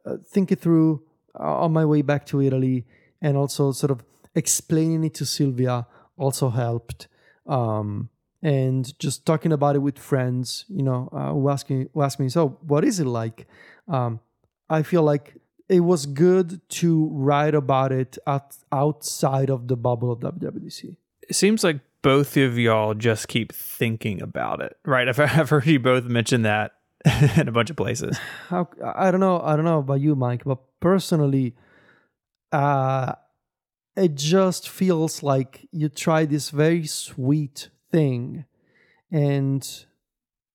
uh, think it through uh, on my way back to Italy and also sort of explaining it to Sylvia also helped. Um, and just talking about it with friends, you know, uh, who ask me, who ask me, so what is it like? Um, I feel like it was good to write about it at, outside of the bubble of WWDC. It seems like both of y'all just keep thinking about it, right? I've, I've heard you both mention that in a bunch of places. How I don't know, I don't know about you, Myke, but personally, uh, it just feels like you try this very sweet thing, and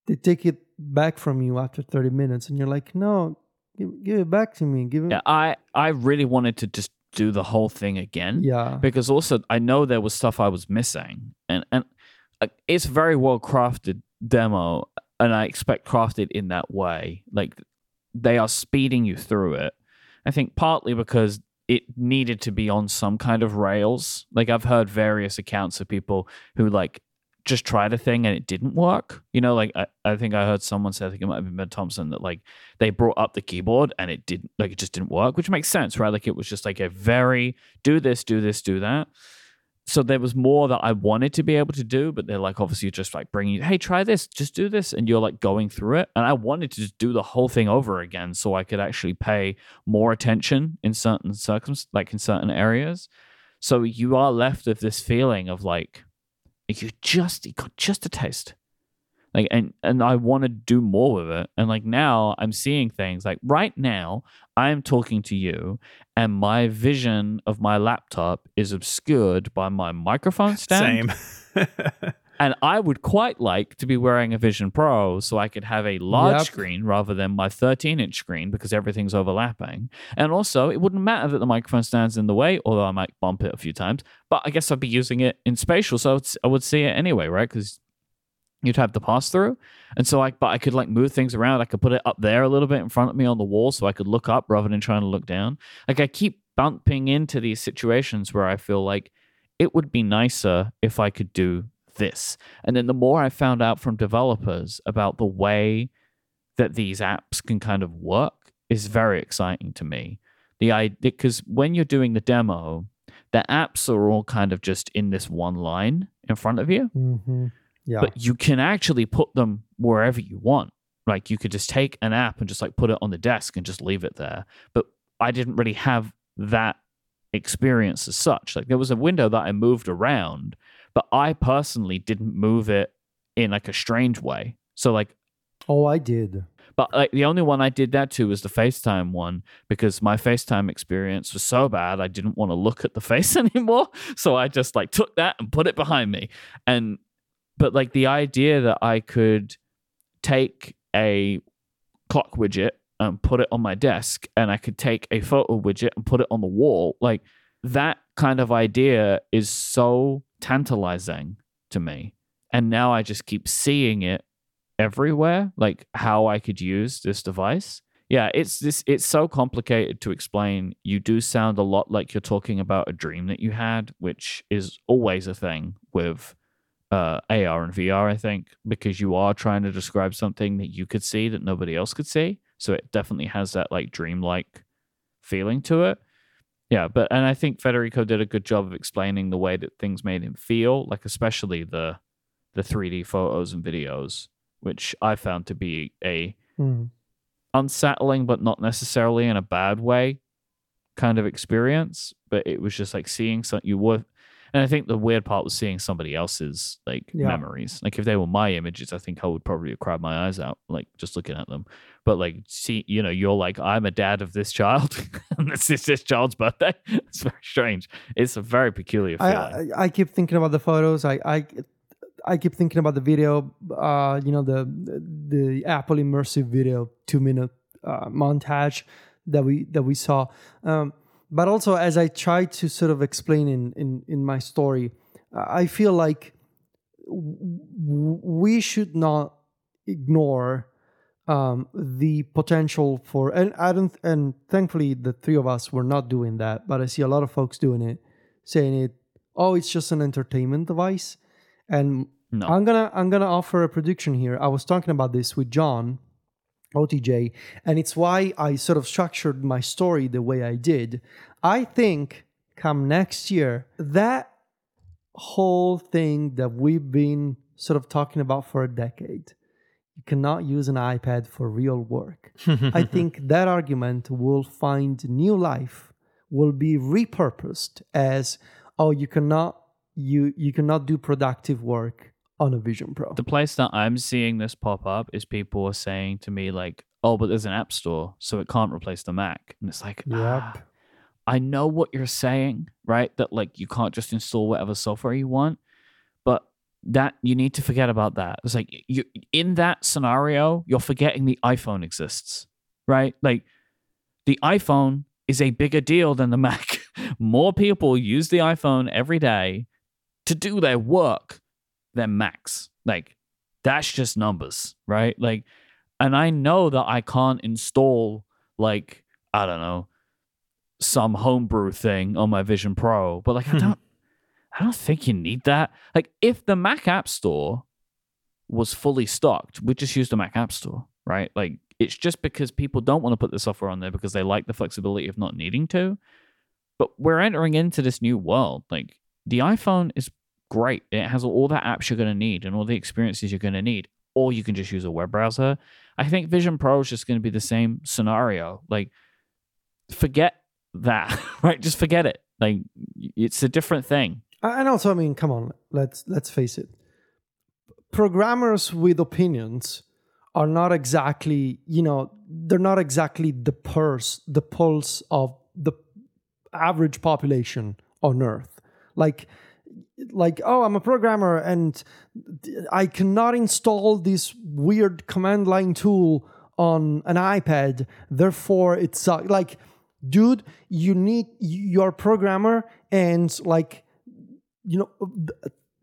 they take it back from you after thirty minutes, and you're like, no, give, give it back to me, give it. yeah, I, I really wanted to just do the whole thing again. Yeah. because also I know there was stuff I was missing, and and uh, it's a very well crafted demo, and I expect crafted in that way. Like they are speeding you through it. I think partly because it needed to be on some kind of rails. Like I've heard various accounts of people who like just tried a thing and it didn't work. You know, like I, I think I heard someone say, I think it might have been Ben Thompson, that like they brought up the keyboard and it didn't, like it just didn't work, which makes sense, right? Like it was just like a very do this, do this, do that. So there was more that I wanted to be able to do, but they're like obviously just like bringing hey, try this, just do this, and you're like going through it. And I wanted to just do the whole thing over again so I could actually pay more attention in certain circum, like in certain areas. So you are left with this feeling of like you just you got just a taste like and and i want to do more with it and like now i'm seeing things like right now i'm talking to you and my vision of my laptop is obscured by my microphone stand Same. and i would quite like to be wearing a vision pro so i could have a large Yep. screen rather than my 13 inch screen because everything's overlapping and also it wouldn't matter that the microphone stands in the way although i might bump it a few times but i guess i'd be using it in spatial so it's, i would see it anyway right because you'd have the pass through. And so I but I could like move things around. I could put it up there a little bit in front of me on the wall so I could look up rather than trying to look down. Like I keep bumping into these situations where I feel like it would be nicer if I could do this. And then the more I found out from developers about the way that these apps can kind of work is very exciting to me. The idea because when you're doing the demo, the apps are all kind of just in this one line in front of you hmm Yeah. but you can actually put them wherever you want. Like you could just take an app and just like put it on the desk and just leave it there. But I didn't really have that experience as such. Like there was a window that I moved around, but I personally didn't move it in like a strange way. So like oh, I did. but like the only one I did that to was the FaceTime one because my FaceTime experience was so bad I didn't want to look at the face anymore. So I just like took that and put it behind me. And but like the idea that I could take a clock widget and put it on my desk and I could take a photo widget and put it on the wall, like that kind of idea is so tantalizing to me. And now I just keep seeing it everywhere, like how I could use this device. Yeah, it's this it's so complicated to explain. You do sound a lot like you're talking about a dream that you had, which is always a thing with uh, AR and VR, I think, because you are trying to describe something that you could see that nobody else could see. So it definitely has that like dreamlike feeling to it. Yeah, but and I think Federico did a good job of explaining the way that things made him feel, like especially the the 3D photos and videos, which I found to be a Mm. unsettling but not necessarily in a bad way kind of experience. But it was just like seeing something you were and I think the weird part was seeing somebody else's like Yeah. memories. Like if they were my images, I think I would probably have cried my eyes out, like just looking at them. But like see, you know, you're like, I'm a dad of this child, and this is this child's birthday. It's very strange. It's a very peculiar I, feeling. I I keep thinking about the photos. I I I keep thinking about the video. Uh, you know the the Apple immersive video two minute uh, montage that we that we saw. Um, but also as I try to sort of explain in in in my story, I feel like w- we should not ignore um, the potential for and I don't and thankfully the three of us were not doing that, but I see a lot of folks doing it, saying it, oh, it's just an entertainment device. And no, I'm gonna I'm gonna offer a prediction here. I was talking about this with John, OTJ, and it's why I sort of structured my story the way I did. I think come next year, that whole thing that we've been sort of talking about for a decade, you cannot use an iPad for real work. I think that argument will find new life, will be repurposed as oh, you cannot you you cannot do productive work on a Vision Pro. the place that I'm seeing this pop up is people are saying to me like, "Oh, but there's an app store, so it can't replace the Mac." And it's like, ah, I know what you're saying, right? That like you can't just install whatever software you want, but that you need to forget about that. It's like you in that scenario, you're forgetting the iPhone exists, right? Like the iPhone is a bigger deal than the Mac. More people use the iPhone every day to do their work than Macs. Like that's just numbers, right? Like and I know that I can't install like I don't know some homebrew thing on my Vision Pro, but like I Hmm. don't I don't think you need that. Like if the Mac App Store was fully stocked, we just use the Mac App Store, right? Like it's just because people don't want to put the software on there because they like the flexibility of not needing to. But we're entering into this new world. Like the iPhone is great. It has all the apps you're going to need and all the experiences you're going to need. Or you can just use a web browser. I think Vision Pro is just going to be the same scenario. Like, forget that, right? Just forget it. Like, it's a different thing. And also, I mean, come on, let's let's face it. Programmers with opinions are not exactly, you know, they're not exactly the pulse, the pulse of the average population on Earth. Like, like, oh, I'm a programmer and I cannot install this weird command line tool on an iPad. Therefore, it's uh, like, dude, you need you're a programmer and like you know,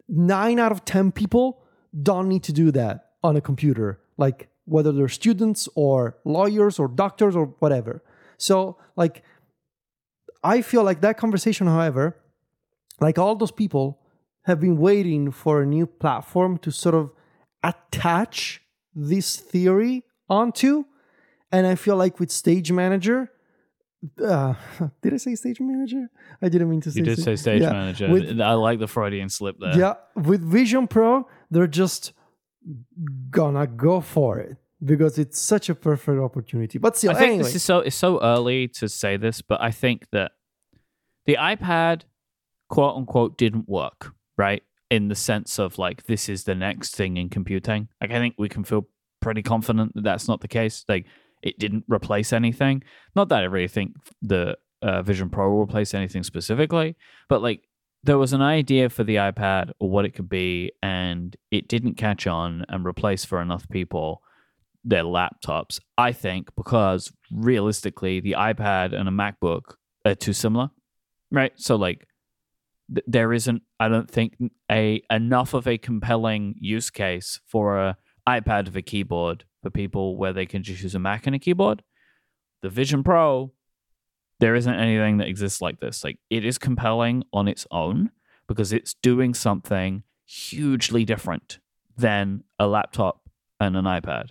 nine out of 10 people don't need to do that on a computer, like whether they're students or lawyers or doctors or whatever. So, like, I feel like that conversation, however, like all those people have been waiting for a new platform to sort of attach this theory onto. And I feel like with Stage Manager, uh, did I say Stage Manager? I didn't mean to say You did sta- say Stage yeah. Manager. With- I like the Freudian slip there. yeah, with Vision Pro, they're just gonna go for it because it's such a perfect opportunity. But still, I think anyway, this is so it's so early to say this, but I think that the iPad quote unquote didn't work, right? In the sense of like this is the next thing in computing. Like I think we can feel pretty confident that that's not the case. Like it didn't replace anything. Not that I really think the uh, Vision Pro will replace anything specifically, but like there was an idea for the iPad or what it could be, and it didn't catch on and replace for enough people their laptops. I think because realistically, the iPad and a MacBook are too similar, right? So like, there isn't, I don't think, a enough of a compelling use case for a iPad with a keyboard for people where they can just use a Mac and a keyboard. The Vision Pro there isn't anything that exists like this. Like it is compelling on its own because it's doing something hugely different than a laptop and an iPad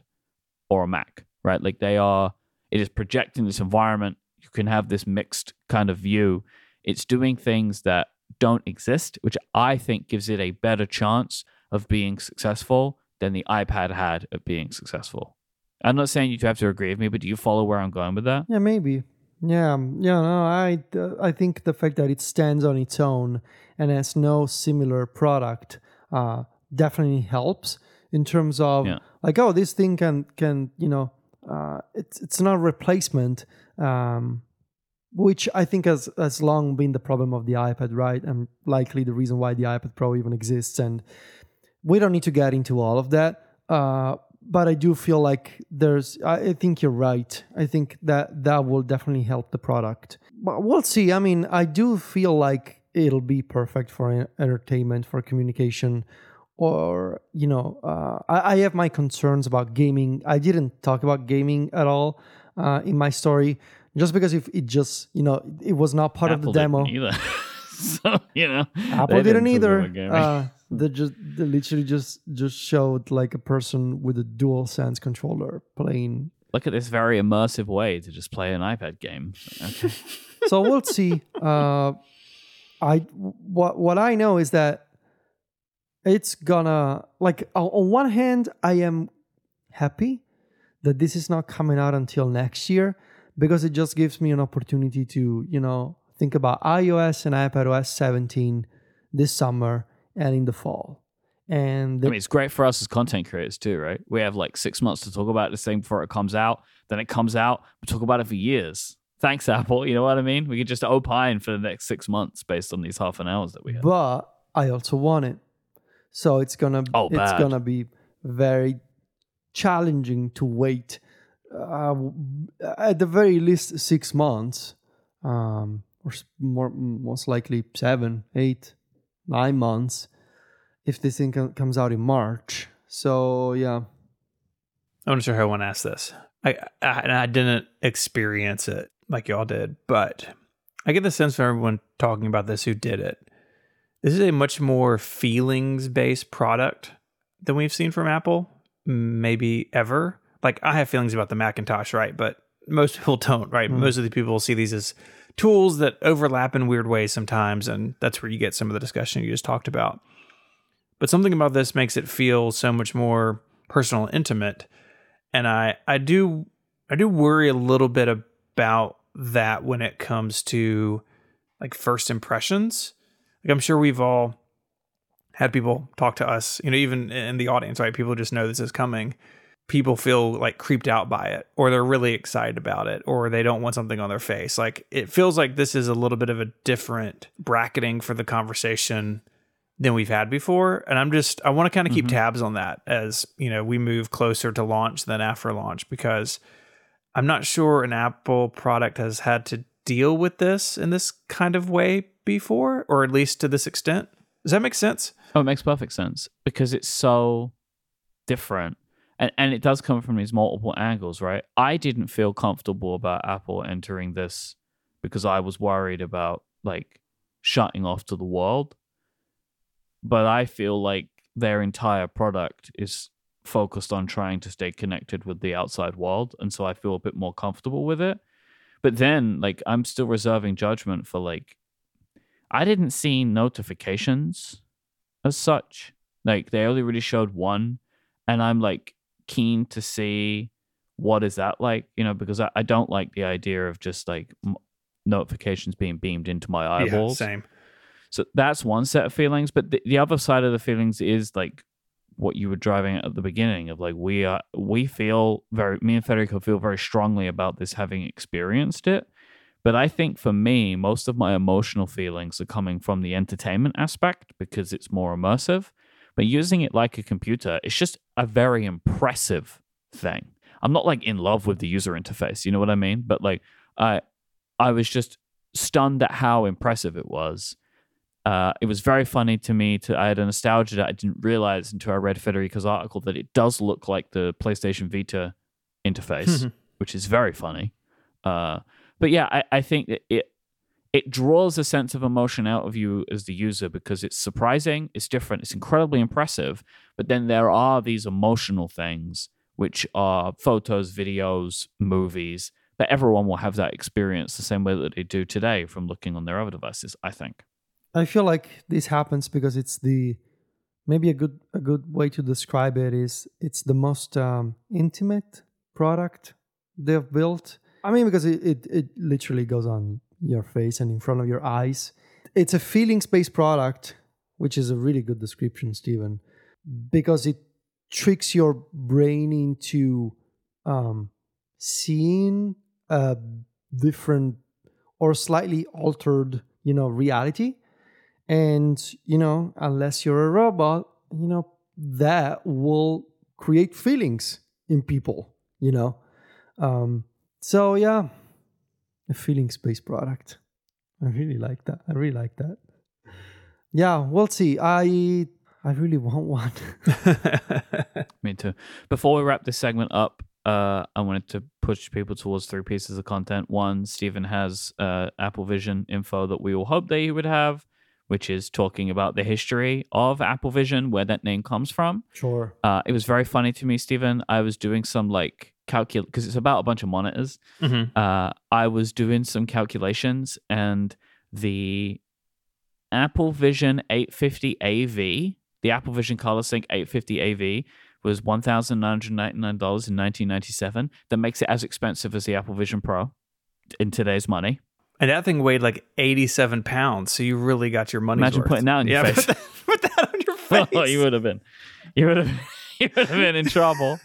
or a Mac, right? Like they are, it is projecting this environment. You can have this mixed kind of view. It's doing things that don't exist, which I think gives it a better chance of being successful than the iPad had of being successful. I'm not saying you have to agree with me, but do you follow where I'm going with that? Yeah, maybe. Yeah, um, yeah, no, I uh, I think the fact that it stands on its own and has no similar product uh, definitely helps in terms of Yeah. like, oh, this thing can can you know, uh, it's it's not a replacement, um, which I think has has long been the problem of the iPad, right? And likely the reason why the iPad Pro even exists. And we don't need to get into all of that. Uh, but I do feel like there's. I think you're right. I think that that will definitely help the product. But we'll see. I mean, I do feel like it'll be perfect for entertainment, for communication, or you know, uh, I, I have my concerns about gaming. I didn't talk about gaming at all uh, in my story, just because if it just you know it was not part Apple of the demo. didn't either. so you know, Apple they didn't, either. Uh, they just they literally just just showed like a person with a DualSense controller playing. Look at this very immersive way to just play an iPad game. Okay. So we'll see. Uh, I what what I know is that it's gonna like on, on one hand I am happy that this is not coming out until next year because it just gives me an opportunity to you know think about iOS and iPadOS 17 this summer and in the fall. And the, I mean, it's great for us as content creators too, right? We have like six months to talk about this thing before it comes out. Then it comes out, we talk about it for years. Thanks, Apple. You know what I mean? We could just opine for the next six months based on these half an hours that we have. but I also want it. So it's gonna Oh, it's bad. gonna be very challenging to wait uh, at the very least six months, um, or more most likely seven, eight, nine months if this thing com- comes out in March. So yeah, I'm not sure how I want to ask this. I, I I didn't experience it like y'all did, but I get the sense from everyone talking about this who did it. This is a much more feelings based product than we've seen from Apple, maybe ever. Like I have feelings about the Macintosh, right? But most people don't, right? Mm. Most of the people see these as tools that overlap in weird ways sometimes, and that's where you get some of the discussion you just talked about. But something about this makes it feel so much more personal and intimate and I I do I do worry a little bit about that when it comes to like first impressions. Like I'm sure we've all had people talk to us, you know, even in the audience, right? People just know this is coming. People feel like creeped out by it, or they're really excited about it, or they don't want something on their face. Like it feels like this is a little bit of a different bracketing for the conversation than we've had before. And I'm just I want to kind of keep Mhm. tabs on that as, you know, we move closer to launch than after launch because I'm not sure an Apple product has had to deal with this in this kind of way before, or at least to this extent. Does that make sense? Oh, it makes perfect sense because it's so different. And and it does come from these multiple angles, right? I didn't feel comfortable about Apple entering this because I was worried about like shutting off to the world. But I feel like their entire product is focused on trying to stay connected with the outside world. And so I feel a bit more comfortable with it. But then like I'm still reserving judgment for like I didn't see notifications as such. Like they only really showed one, and I'm like keen to see what is that like, you know, because I, I don't like the idea of just like m- notifications being beamed into my eyeballs. same. So that's one set of feelings. But the, the other side of the feelings is like what you were driving at the beginning of like we are we feel very me and Federico feel very strongly about this having experienced it But I think for me, most of my emotional feelings are coming from the entertainment aspect because it's more immersive. But using it like a computer, it's just a very impressive thing. I'm not like in love with the user interface, you know what I mean? But like I I was just stunned at how impressive it was. Uh, it was very funny to me. To I had a nostalgia that I didn't realize until I read Federico's article that it does look like the PlayStation Vita interface, which is very funny. Uh, but yeah, I, I think that it it draws a sense of emotion out of you as the user because it's surprising, it's different, it's incredibly impressive. But then there are these emotional things which are photos, videos, movies that everyone will have that experience the same way that they do today from looking on their other devices. I think. I feel like this happens because it's the maybe a good a good way to describe it is it's the most um, intimate product they've built. I mean, because it, it, it literally goes on your face and in front of your eyes. It's a feelings based product, which is a really good description, Stephen, because it tricks your brain into um, seeing a different or slightly altered, you know, reality. And, you know, unless you're a robot, you know, that will create feelings in people, you know. Um, so yeah, a feelings based product. I really like that. I really like that. Yeah, we'll see. I I really want one. Me too. Before we wrap this segment up, uh, I wanted to push people towards three pieces of content. One, Stephen has uh, Apple Vision info that we all hope that he would have, which is talking about the history of Apple Vision, where that name comes from. Sure. Uh, it was very funny to me, Stephen. I was doing some like calculate because it's about a bunch of monitors. Mhm. Uh, I was doing some calculations, and the Apple Vision 850 AV, the Apple Vision Color Sync 850 AV, was one thousand nine hundred ninety nine dollars in nineteen ninety seven. That makes it as expensive as the Apple Vision Pro in today's money. And that thing weighed like 87 pounds. So you really got your money. Imagine worth. putting that on your yeah, face. Put that, put that on your face. Oh, you would have been, you would have, you would have been in trouble.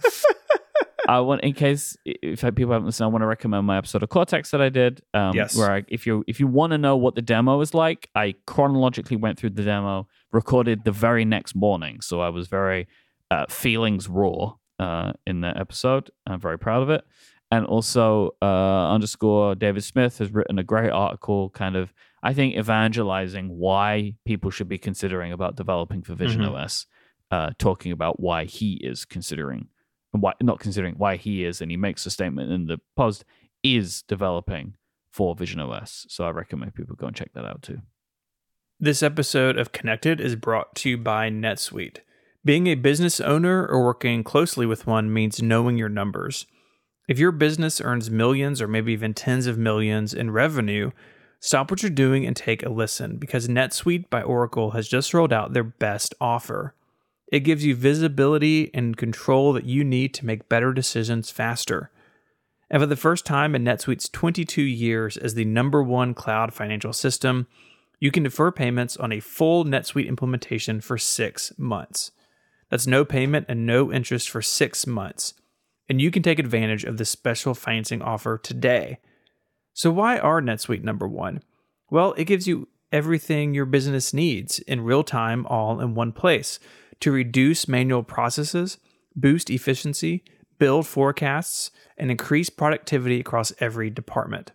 I want, in case if people haven't listened, I want to recommend my episode of Cortex that I did. Um, Yes. Where I, if you if you want to know what the demo is like, I chronologically went through the demo, recorded the very next morning, so I was very uh, feelings raw uh, in that episode. I'm very proud of it. And also, uh, underscore David Smith has written a great article, kind of, I think, evangelizing why people should be considering about developing for Vision Mhm. OS, uh, talking about why he is considering, why not considering why he is, and he makes a statement in the post is developing for Vision OS. So I recommend people go and check that out too. This episode of Connected is brought to you by NetSuite. Being a business owner or working closely with one means knowing your numbers. If your business earns millions or maybe even tens of millions in revenue, stop what you're doing and take a listen because NetSuite by Oracle has just rolled out their best offer. It gives you visibility and control that you need to make better decisions faster. And for the first time in NetSuite's 22 years as the number one cloud financial system, you can defer payments on a full NetSuite implementation for six months. That's no payment and no interest for six months. And you can take advantage of this special financing offer today. So, why are NetSuite number one? Well, it gives you everything your business needs in real time, all in one place to reduce manual processes, boost efficiency, build forecasts, and increase productivity across every department.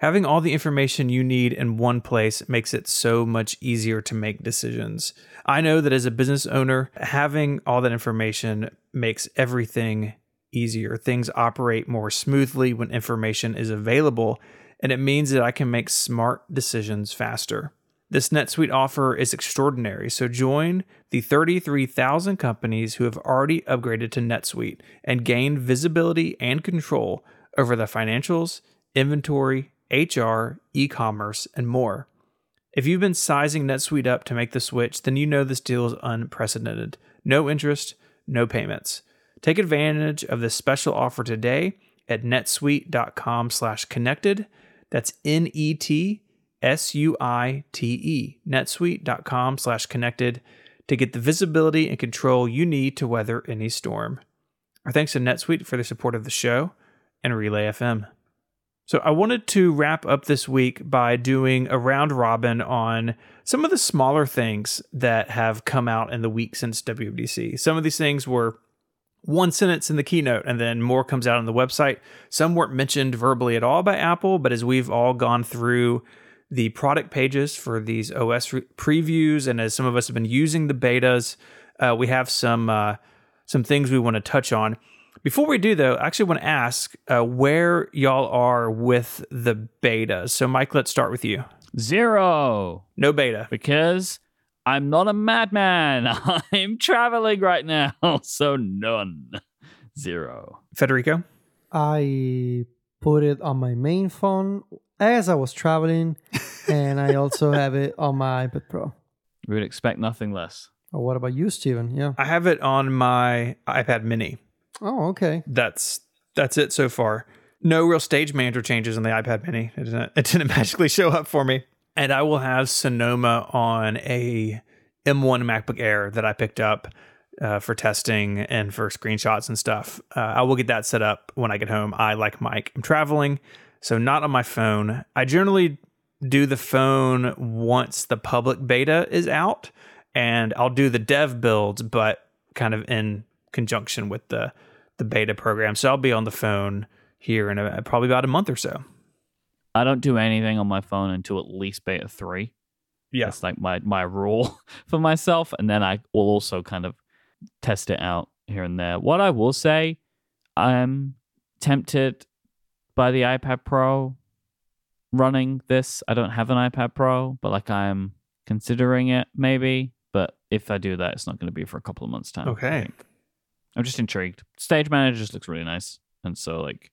Having all the information you need in one place makes it so much easier to make decisions. I know that as a business owner, having all that information makes everything easier. Things operate more smoothly when information is available, and it means that I can make smart decisions faster. This NetSuite offer is extraordinary, so join the 33,000 companies who have already upgraded to NetSuite and gained visibility and control over the financials, inventory, HR, e commerce, and more. If you've been sizing NetSuite up to make the switch, then you know this deal is unprecedented. No interest, no payments. Take advantage of this special offer today at netsuite.com slash connected. That's N E T S U I T E, netsuite.com slash connected to get the visibility and control you need to weather any storm. Our thanks to NetSuite for their support of the show and Relay FM. So I wanted to wrap up this week by doing a round robin on some of the smaller things that have come out in the week since WWDC. Some of these things were one sentence in the keynote and then more comes out on the website. Some weren't mentioned verbally at all by Apple, but as we've all gone through the product pages for these OS re- previews and as some of us have been using the betas, uh, we have some uh, some things we want to touch on. Before we do, though, I actually want to ask uh, where y'all are with the beta. So, Myke, let's start with you. Zero. No beta. Because I'm not a madman. I'm traveling right now. So none. Zero. Federico? I put it on my main phone as I was traveling, and I also have it on my iPad Pro. We would expect nothing less. Or what about you, Stephen? Yeah. I have it on my iPad mini. Oh, okay. That's that's it so far. No real stage manager changes on the iPad mini. It didn't, it didn't magically show up for me. And I will have Sonoma on a M1 MacBook Air that I picked up uh, for testing and for screenshots and stuff. Uh, I will get that set up when I get home. I, like Myke, I'm traveling, so not on my phone. I generally do the phone once the public beta is out, and I'll do the dev builds, but kind of in conjunction with the the beta program. So I'll be on the phone here in a, probably about a month or so. I don't do anything on my phone until at least beta three. Yeah. That's like my my rule for myself, and then I will also kind of test it out here and there. What I will say, I'm tempted by the iPad Pro running this. I don't have an iPad Pro, but like I'm considering it maybe. But if I do that, it's not going to be for a couple of months' time. Okay. I'm just intrigued. Stage Manager just looks really nice, and so like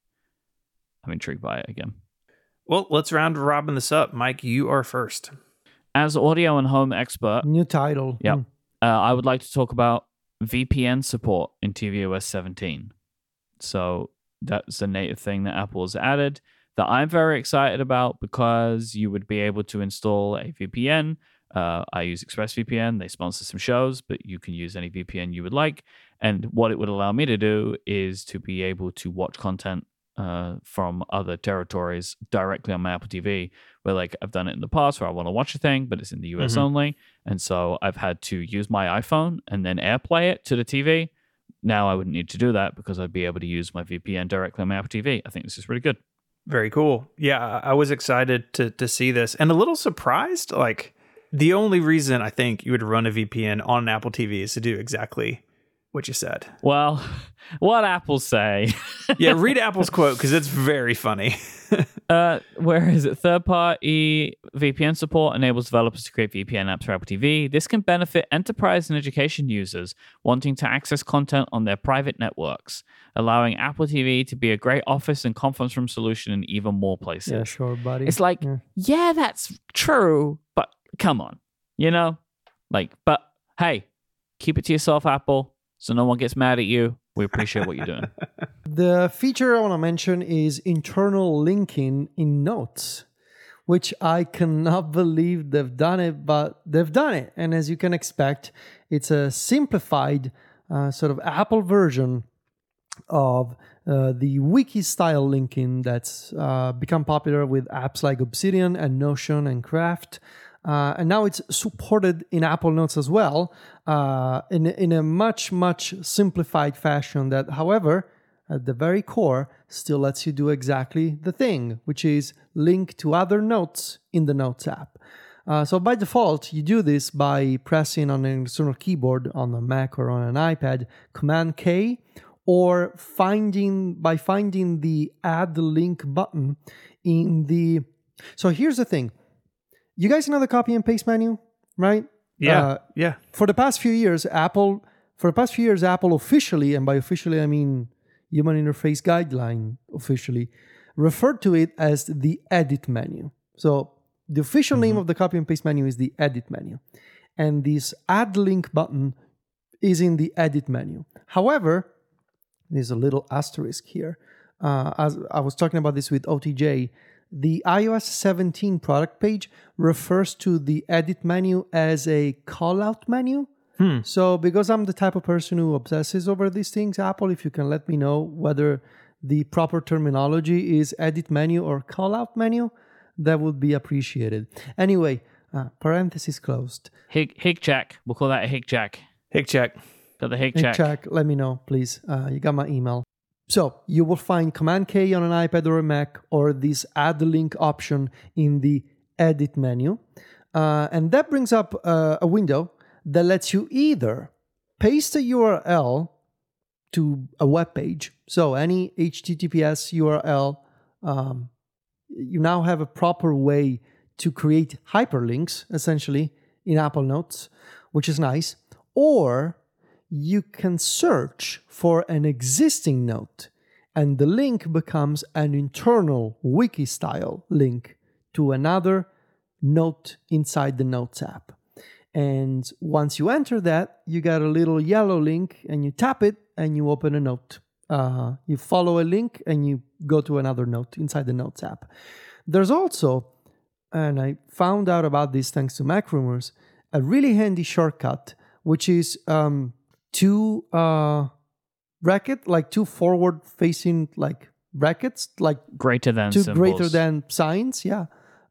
I'm intrigued by it again. Well, let's round robin this up. Myke, you are first. As audio and home expert, New title. Yep. Hmm. uh, I would like to talk about VPN support in tvOS 17. So that's a native thing that Apple has added that I'm very excited about because you would be able to install a VPN. Uh, I use ExpressVPN. They sponsor some shows, but you can use any VPN you would like. And what it would allow me to do is to be able to watch content uh, from other territories directly on my Apple TV. Where like I've done it in the past, where I want to watch a thing, but it's in the US Mhm. only, and so I've had to use my iPhone and then AirPlay it to the TV. Now I wouldn't need to do that because I'd be able to use my VPN directly on my Apple TV. I think this is really good. Very cool. Yeah, I I was excited to to see this and a little surprised. Like the only reason I think you would run a VPN on an Apple TV is to do exactly what you said. Well, what Apple say? Yeah, read Apple's quote because it's very funny. Uh, where is it? Third party VPN support enables developers to create VPN apps for Apple TV. This can benefit enterprise and education users wanting to access content on their private networks, allowing Apple TV to be a great office and conference room solution in even more places. Yeah, sure, buddy. It's like, Yeah. yeah, that's true, but come on, you know? Like, but hey, keep it to yourself, Apple, so no one gets mad at you. We appreciate what you're doing. The feature I want to mention is internal linking in Notes, which I cannot believe they've done it, but they've done it. And as you can expect, it's a simplified uh, sort of Apple version of uh, the wiki style linking that's uh, become popular with apps like Obsidian and Notion and Craft. Uh, and now it's supported in Apple Notes as well uh, in, in a much, much simplified fashion that, however, at the very core, still lets you do exactly the thing, which is link to other notes in the Notes app. Uh, so by default, you do this by pressing on an external keyboard on a Mac or on an iPad, Command K, or finding by finding the add link button in the. So here's the thing. You guys know the copy and paste menu, right? Yeah, Uh, yeah. for the past few years, Apple, for the past few years, Apple officially, and by officially I mean Human Interface Guideline officially, referred to it as the edit menu. So the official name of the copy and paste menu is the edit menu. And this add link button is in the edit menu. However, there's a little asterisk here. Uh, as I was talking about this with OTJ, the iOS 17 product page refers to the edit menu as a callout menu. So, because I'm the type of person who obsesses over these things, Apple, if you can let me know whether the proper terminology is edit menu or call out menu, that would be appreciated. Anyway, uh, parenthesis closed. Hig Hig check. We'll call that a Hig check. Hick check. Got the Hig Hey, check. check. Let me know, please. Uh, you got my email. So you will find Command K on an iPad or a Mac, or this add link option in the edit menu. Uh, and that brings up uh, a window that lets you either paste a URL to a web page. So any HTTPS URL, um, you now have a proper way to create hyperlinks essentially in Apple Notes, which is nice. Or you can search for an existing note and the link becomes an internal wiki style link to another note inside the Notes app. And once you enter that, you get a little yellow link and you tap it and you open a note. Uh, you follow a link and you go to another note inside the Notes app. There's also, and I found out about this thanks to MacRumors, a really handy shortcut, which is um, two uh, bracket, like two forward facing like brackets, like Greater than two symbols. greater than signs. Yeah.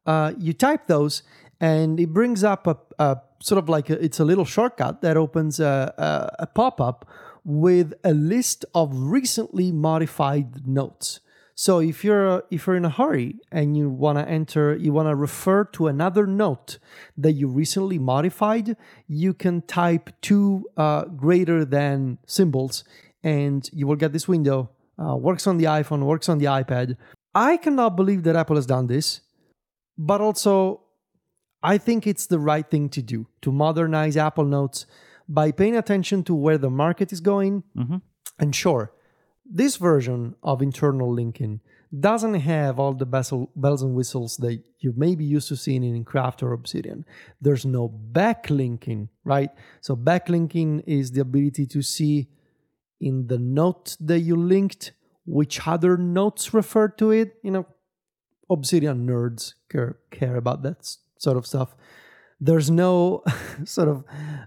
Uh, you type those and it brings up a, a sort of like a, it's a little shortcut that opens a, a, a pop up with a list of recently modified notes. So if you're if you're in a hurry and you want to enter, you want to refer to another note that you recently modified, you can type two uh, greater than symbols, and you will get this window. Uh, works on the iPhone, works on the iPad. I cannot believe that Apple has done this, but also I think it's the right thing to do to modernize Apple Notes by paying attention to where the market is going. Mhm. And sure, this version of internal linking doesn't have all the bells and whistles that you may be used to seeing in Craft or Obsidian. There's no backlinking, right? So backlinking is the ability to see in the note that you linked which other notes refer to it. You know, Obsidian nerds care, care about that sort of stuff. There's no sort of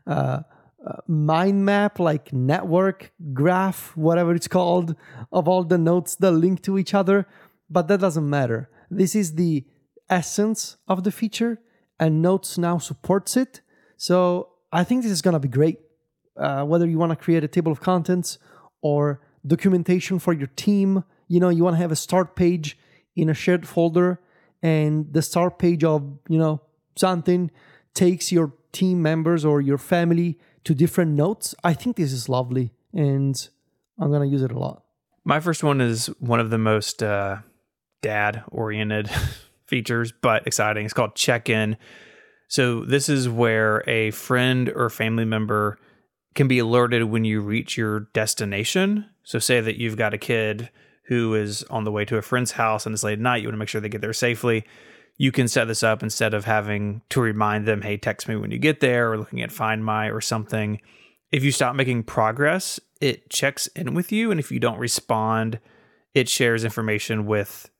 uh, uh, mind map, like network graph, whatever it's called, of all the notes that link to each other, but that doesn't matter. This is the essence of the feature, and Notes now supports it. So I think this is going to be great. Uh, whether you want to create a table of contents or documentation for your team, you know, you want to have a start page in a shared folder, and the start page of, you know, something takes your team members or your family to different notes. I think this is lovely, and I'm going to use it a lot. My first one is one of the most uh, dad oriented features, but exciting. It's called check in. So, this is where a friend or family member can be alerted when you reach your destination. So, say that you've got a kid who is on the way to a friend's house and it's late at night, you want to make sure they get there safely. You can set this up instead of having to remind them, hey, text me when you get there, or looking at Find My or something. If you stop making progress, it checks in with you. And if you don't respond, it shares information with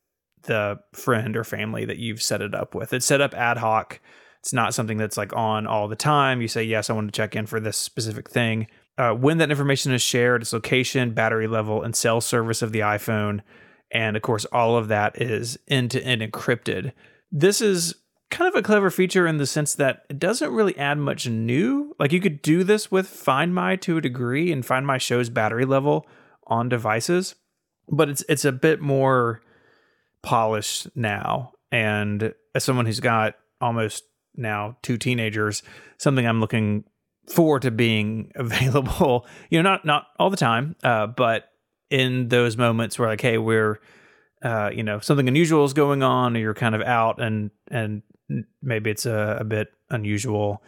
the friend or family that you've set it up with. It's set up ad hoc. It's not something that's like on all the time. You say, yes, I want to check in for this specific thing. Uh, when that information is shared, its location, battery level, and cell service of the iPhone. And of course, all of that is end to end encrypted. This is kind of a clever feature in the sense that it doesn't really add much new. Like you could do this with Find My to a degree, and Find My shows battery level on devices, but it's it's a bit more polished now. And as someone who's got almost now two teenagers, something I'm looking forward to being available. You know, not not all the time, uh, but in those moments where like, hey, we're uh, you know, something unusual is going on, or you're kind of out, and and maybe it's a, a bit unusual.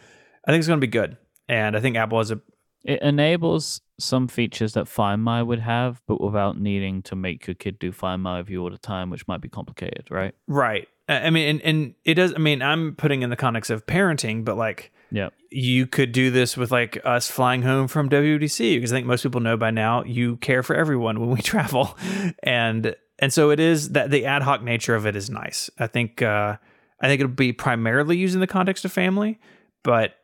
I think it's going to be good, and I think Apple has a It enables some features that Find My would have, but without needing to make your kid do Find My you all the time, which might be complicated, right? right. I I mean, and, and it does. I mean, I'm putting in the context of parenting, but like Yeah. you could do this with like us flying home from wdc because I think most people know by now you care for everyone when we travel, and and so it is that the ad hoc nature of it is nice. I think uh, I think it'll be primarily used in the context of family, but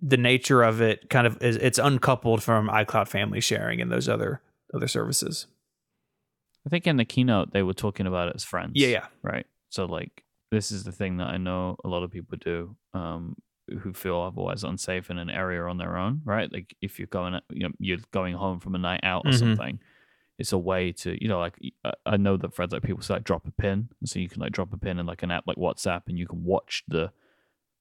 the nature of it kind of is it's uncoupled from iCloud family sharing and those other other services. I think in the keynote they were talking about it as friends. Yeah, yeah. Right. So like this is the thing that I know a lot of people do. Um, who feel otherwise unsafe in an area on their own, right? Like if you're going, you know, you're going home from a night out or Mhm. something, it's a way to, you know, like uh, I know that friends like people say like drop a pin, so you can like drop a pin in like an app like WhatsApp, and you can watch the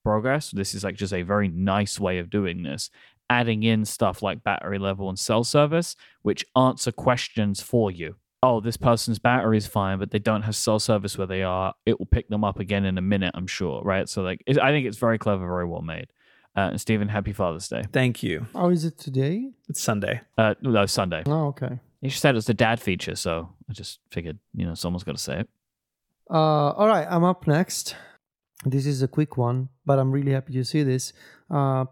progress. This is like just a very nice way of doing this, adding in stuff like battery level and cell service, which answer questions for you. Oh, this person's battery is fine, but they don't have cell service where they are. It will pick them up again in a minute, I'm sure, right? So, like, it, I think it's very clever, very well made. Uh, and Stephen, happy Father's Day. Thank you. How is it today? It's Sunday. Uh, no, Sunday. Oh, okay. Just said it was the dad feature, so I just figured, you know, someone's got to say it. Uh, all right, I'm up next. This is a quick one, but I'm really happy to see this. Uh,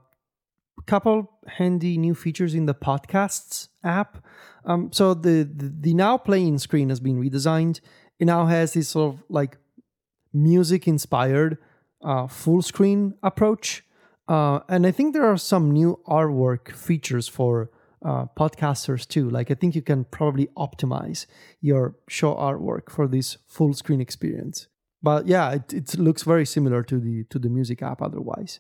couple handy new features in the podcasts app. Um, so the, the the now playing screen has been redesigned. It now has this sort of like music inspired uh, full screen approach, uh, and I think there are some new artwork features for uh, podcasters too. Like I think you can probably optimize your show artwork for this full screen experience. But yeah, it, it looks very similar to the to the music app otherwise.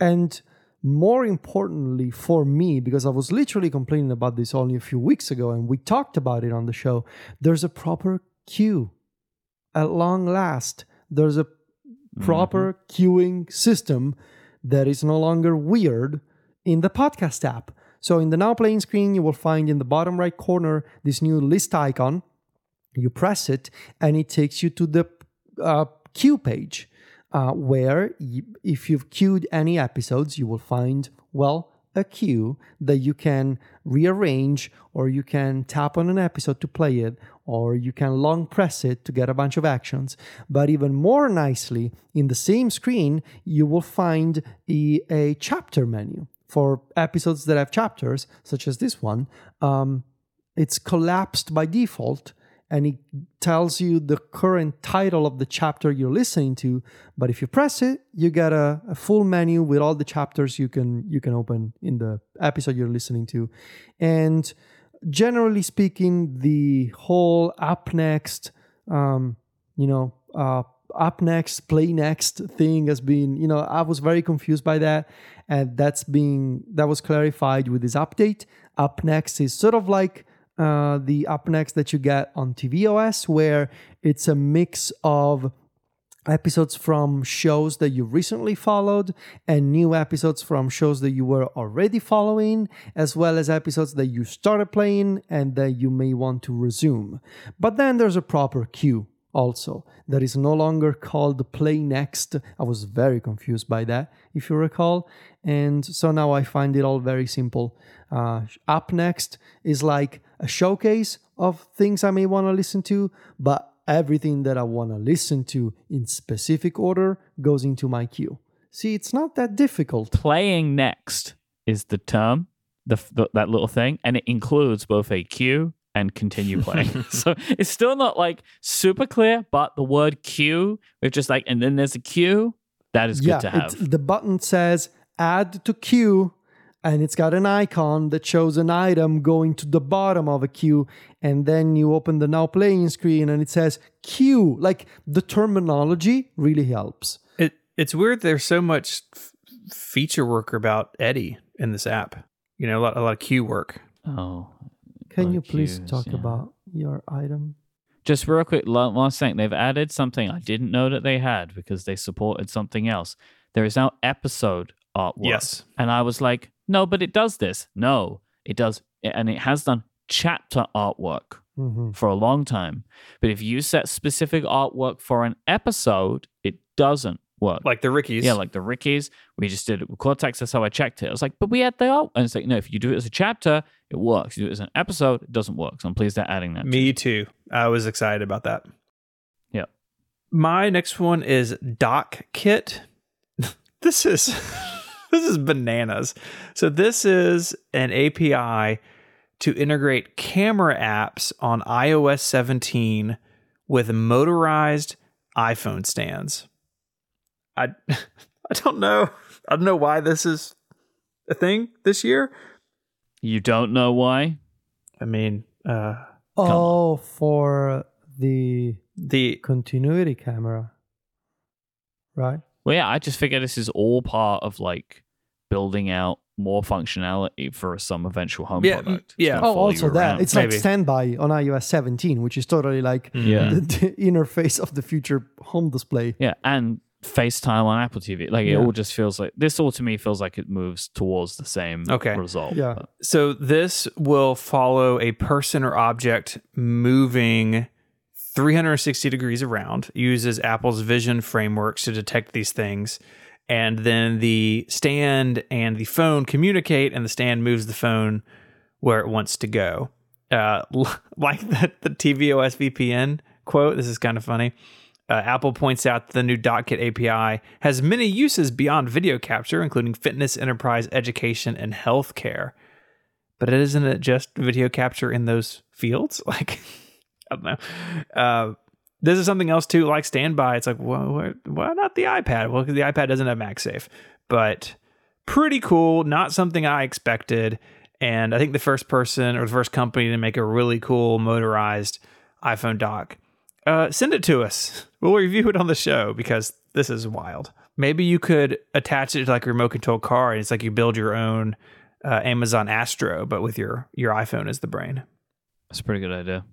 And more importantly for me, because I was literally complaining about this only a few weeks ago and we talked about it on the show, there's a proper queue. At long last, there's a proper queuing system that is no longer weird in the podcast app. So in the now playing screen, you will find in the bottom right corner this new list icon. You press it, and it takes you to the uh, queue page, uh, where you, if you've queued any episodes, you will find well a queue that you can rearrange, or you can tap on an episode to play it, or you can long press it to get a bunch of actions. But even more nicely, in the same screen, you will find a, a chapter menu for episodes that have chapters, such as this one. Um, it's collapsed by default and it tells you the current title of the chapter you're listening to but if you press it you get a, a, full menu with all the chapters you can you can open in the episode you're listening to and generally speaking the whole up next um, you know uh, up next play next thing has been you know i was very confused by that. And that's being that was clarified with this update. Up next is sort of like uh, the up next that you get on tvOS, where it's a mix of episodes from shows that you recently followed and new episodes from shows that you were already following, as well as episodes that you started playing and that you may want to resume. But then there's a proper queue also that is no longer called play next. I was very confused by that, if you recall. And so now I find it all very simple. Uh, up next is like a showcase of things I may want to listen to, but everything that I want to listen to in specific order goes into my queue. See, it's not that difficult. Playing next is the term, the, the that little thing, and it includes both a queue and continue playing. so it's still not like super clear, but the word queue, we're just like, and then there's a queue. That is yeah, good to have. the button says add to queue and it's got an icon that shows an item going to the bottom of a queue and then you open the now playing screen and it says queue like the terminology really helps it it's weird there's so much f- feature work about eddie in this app you know a lot, a lot of queue work oh can you please queues, talk yeah. about your item just real quick last thing they've added something i didn't know that they had because they supported something else there is now episode artwork yes and i was like no, but it does this. No, it does. And it has done chapter artwork mm-hmm. for a long time. But if you set specific artwork for an episode, it doesn't work. like the Rickies yeah, like the Rickies. We just did it with Cortex. That's how I checked it. I was like, but we had the art. And it's like, no, if you do it as a chapter, it works. You do it as an episode, it doesn't work. So I'm pleased they're adding that. me too i was excited about that Yeah. my next one is doc kit this is this is bananas. So this is an API to integrate camera apps on iOS 17 with motorized iPhone stands. I I don't know. I don't know why this is a thing this year. You don't know why? I mean, uh on. Oh, for the The continuity camera, right? Well, yeah, I just figure this is all part of like building out more functionality for some eventual home Yeah, product. yeah. It's gonna Oh, also that around. it's like standby on iOS 17, which is totally like Yeah. the, the interface of the future home display. yeah, and FaceTime on Apple TV. Like it Yeah. all just feels like this. All to me feels like it moves towards the same Okay. result. Yeah. But So this will follow a person or object moving 360 degrees around, uses Apple's vision frameworks to detect these things. And then the stand and the phone communicate, and the stand moves the phone where it wants to go. Uh, like the, the tvOS VPN quote, this is kind of funny. Uh, Apple points out that the new DockKit API has many uses beyond video capture, including fitness, enterprise, education, and healthcare but isn't it just video capture in those fields? Like, I don't know. Uh, this is something else too, like standby. It's like, well, why, why not the iPad? Well, because the iPad doesn't have MagSafe, but pretty cool. Not something I expected. And I think the first person or the first company to make a really cool motorized iPhone dock. Uh, send it to us. We'll review it on the show because this is wild. Maybe you could attach it to like a remote control car, and it's like you build your own uh, Amazon Astro, but with your your iPhone as the brain. That's a pretty good idea.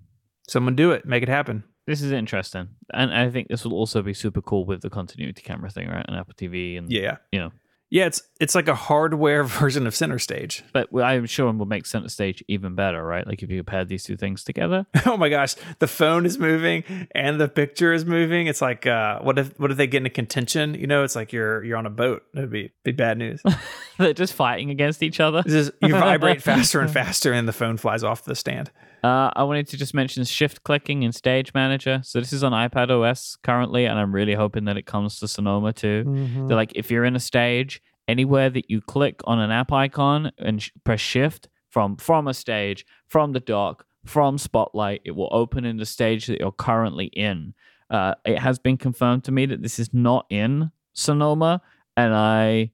Someone do it, make it happen. This is interesting, and I think this will also be super cool with the continuity camera thing, right? And Apple TV, and Yeah, you know, yeah. It's it's like a hardware version of Center Stage. but I'm sure it will make center stage even better, right? Like if you paired these two things together. Oh my gosh, the phone is moving and the picture is moving. It's like, uh, what if what if they get into contention? You know, it's like you're you're on a boat. That'd be be bad news. They're just fighting against each other. Is, you vibrate faster and faster, and the phone flies off the stand. Uh, I wanted to just mention shift clicking in Stage Manager. So this is on iPad OS currently, and I'm really hoping that it comes to Sonoma too. Mhm. They're like, if you're in a stage, anywhere that you click on an app icon and sh- press Shift from from a stage, from the dock, from Spotlight, it will open in the stage that you're currently in. Uh, it has been confirmed to me that this is not in Sonoma, and I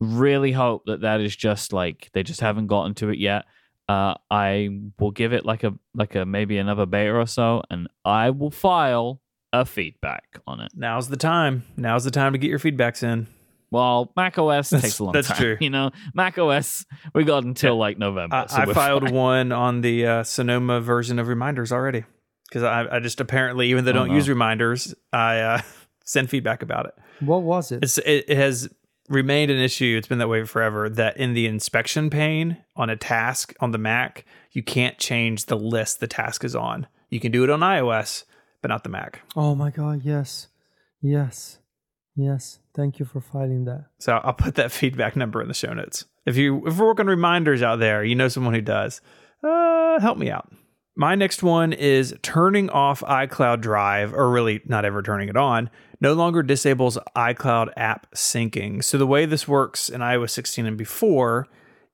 really hope that that is just like they just haven't gotten to it yet. Uh, I will give it like a like a maybe another beta or so, and I will file a feedback on it. Now's the time. Now's the time to get your feedbacks in. Well, Mac OS That's- takes a long that's time. true. You know, Mac OS we got until like November. I, so I filed fine. one on the uh, Sonoma version of reminders already because I, I just apparently, even though I Oh, don't no. use reminders, I uh, send feedback about it. What was it? It's, it. It has remained an issue. It's been that way forever. That in the inspection pane on a task on the Mac, you can't change the list the task is on. You can do it on iOS, but not the Mac. oh my god, yes. Yes. Yes. Thank you for filing that. So I'll put that feedback number in the show notes. If you if we're working reminders out there, you know someone who does, uh, help me out. My next one is turning off iCloud Drive, or really not ever turning it on. No longer disables iCloud app syncing. So the way this works in iOS 16 and before,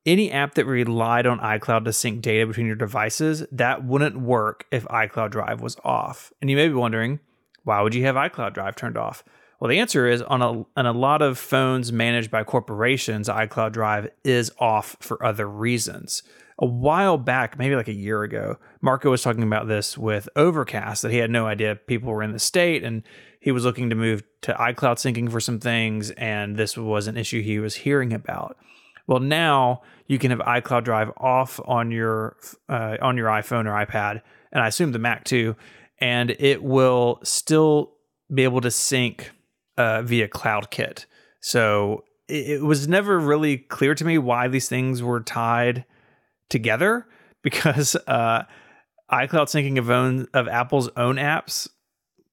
any app that relied on iCloud to sync data between your devices, that wouldn't work if iCloud Drive was off. And you may be wondering, why would you have iCloud Drive turned off? Well, the answer is on a on a lot of phones managed by corporations, iCloud Drive is off for other reasons. A while back, maybe like a year ago, Marco was talking about this with Overcast that he had no idea people were in the state and he was looking to move to iCloud syncing for some things and this was an issue he was hearing about. Well, now you can have iCloud Drive off on your uh, on your iPhone or iPad, and I assume the Mac too, and it will still be able to sync uh, via CloudKit. So it, it was never really clear to me why these things were tied together because uh, iCloud syncing of own of Apple's own apps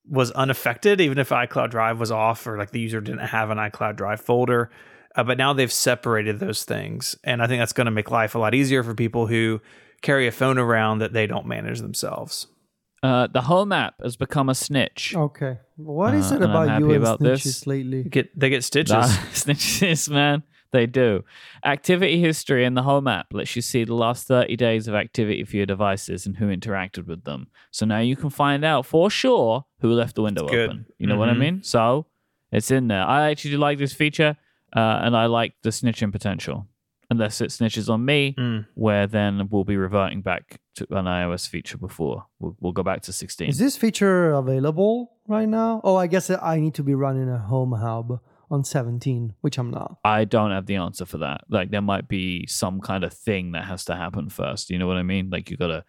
was unaffected, even if iCloud Drive was off or like the user didn't have an iCloud Drive folder. Uh, but now they've separated those things, and I think that's going to make life a lot easier for people who carry a phone around that they don't manage themselves. Uh, the Home app has become a snitch. Okay. What is Uh, it about you and about snitches this. lately? Get they get stitches. Nah, snitches, man. They do. Activity history in the Home app lets you see the last 30 days of activity for your devices and who interacted with them. So now you can find out for sure who left the window It's good. open. You know what I Mhm. mean? So it's in there. I actually do like this feature uh, and I like the snitching potential. unless it snitches on me, Mm. where then we'll be reverting back to an iOS feature before. We'll, we'll go back to 16. Is this feature available right now? Oh, I guess I need to be running a home hub on 17, which I'm not. I don't have the answer for that. Like there might be some kind of thing that has to happen first. You know what I mean? Like you got to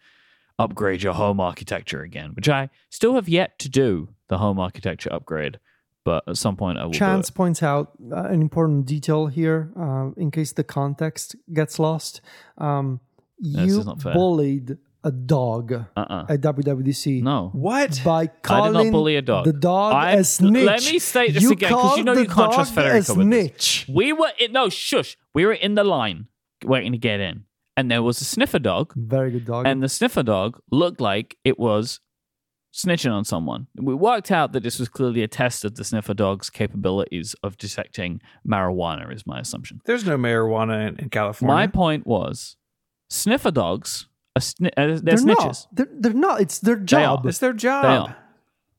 upgrade your home architecture again, which I still have yet to do the home architecture upgrade. But at some point I will. Chance points out uh, an important detail here, uh, in case the context gets lost. Um, you bullied a dog Uh-uh. at WWDC No. What? by I did calling not bully a dog. the dog I- a snitch. let me state this again, 'cause you called know you the can't trust dog Federico a with this. snitch. We were in no shush. We were in the line waiting to get in, and there was a sniffer dog, Very good dog. and the sniffer dog looked like it was snitching on someone. We worked out that this was clearly a test of the sniffer dog's capabilities of detecting marijuana. Is my assumption. There's no marijuana in, in California. My point was, sniffer dogs are sni- uh, they're, they're snitches. not. They're, they're not. It's their job. it's their They job. are.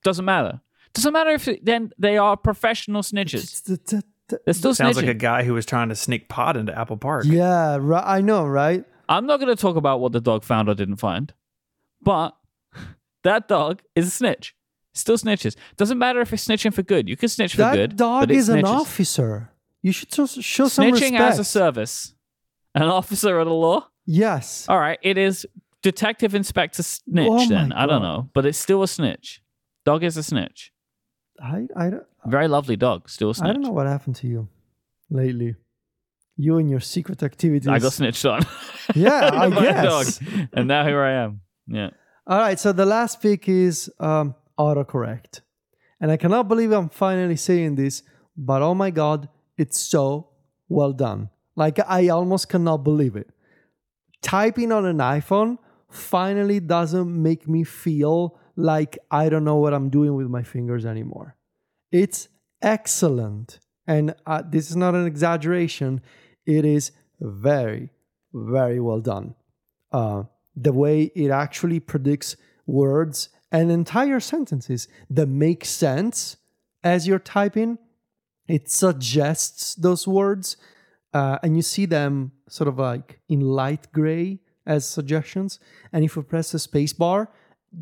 Doesn't matter. Doesn't matter if it, then they are professional snitches. They're still Sounds snitching. like a guy who was trying to sneak pot into Apple Park. yeah, right, I know, right? I'm not going to talk about what the dog found or didn't find, but that dog is a snitch. Still snitches. Doesn't matter if it's snitching for good. You can snitch for that good. That dog but it is an officer. You should show, show some Snitching respect. as a service. An officer of the law. Yes. All right, it is detective inspector snitch. Oh then I don't know, but it's still a snitch. Dog is a snitch. I, I, don't- Very lovely dog. Still a snitch. I don't know what happened to you lately. You and your secret activities. I got snitched on. Yeah, I guess. dog. And now here I am. Yeah. All right, so the last pick is um, autocorrect. And I cannot believe I'm finally saying this, but oh my God, it's so well done. Like, I almost cannot believe it. Typing on an iPhone finally doesn't make me feel like I don't know what I'm doing with my fingers anymore. It's excellent. And uh, this is not an exaggeration, it is very, very well done uh, the way it actually predicts words and entire sentences that make sense as you're typing. It suggests those words, uh, and you see them sort of like in light gray as suggestions. And if you press the space bar,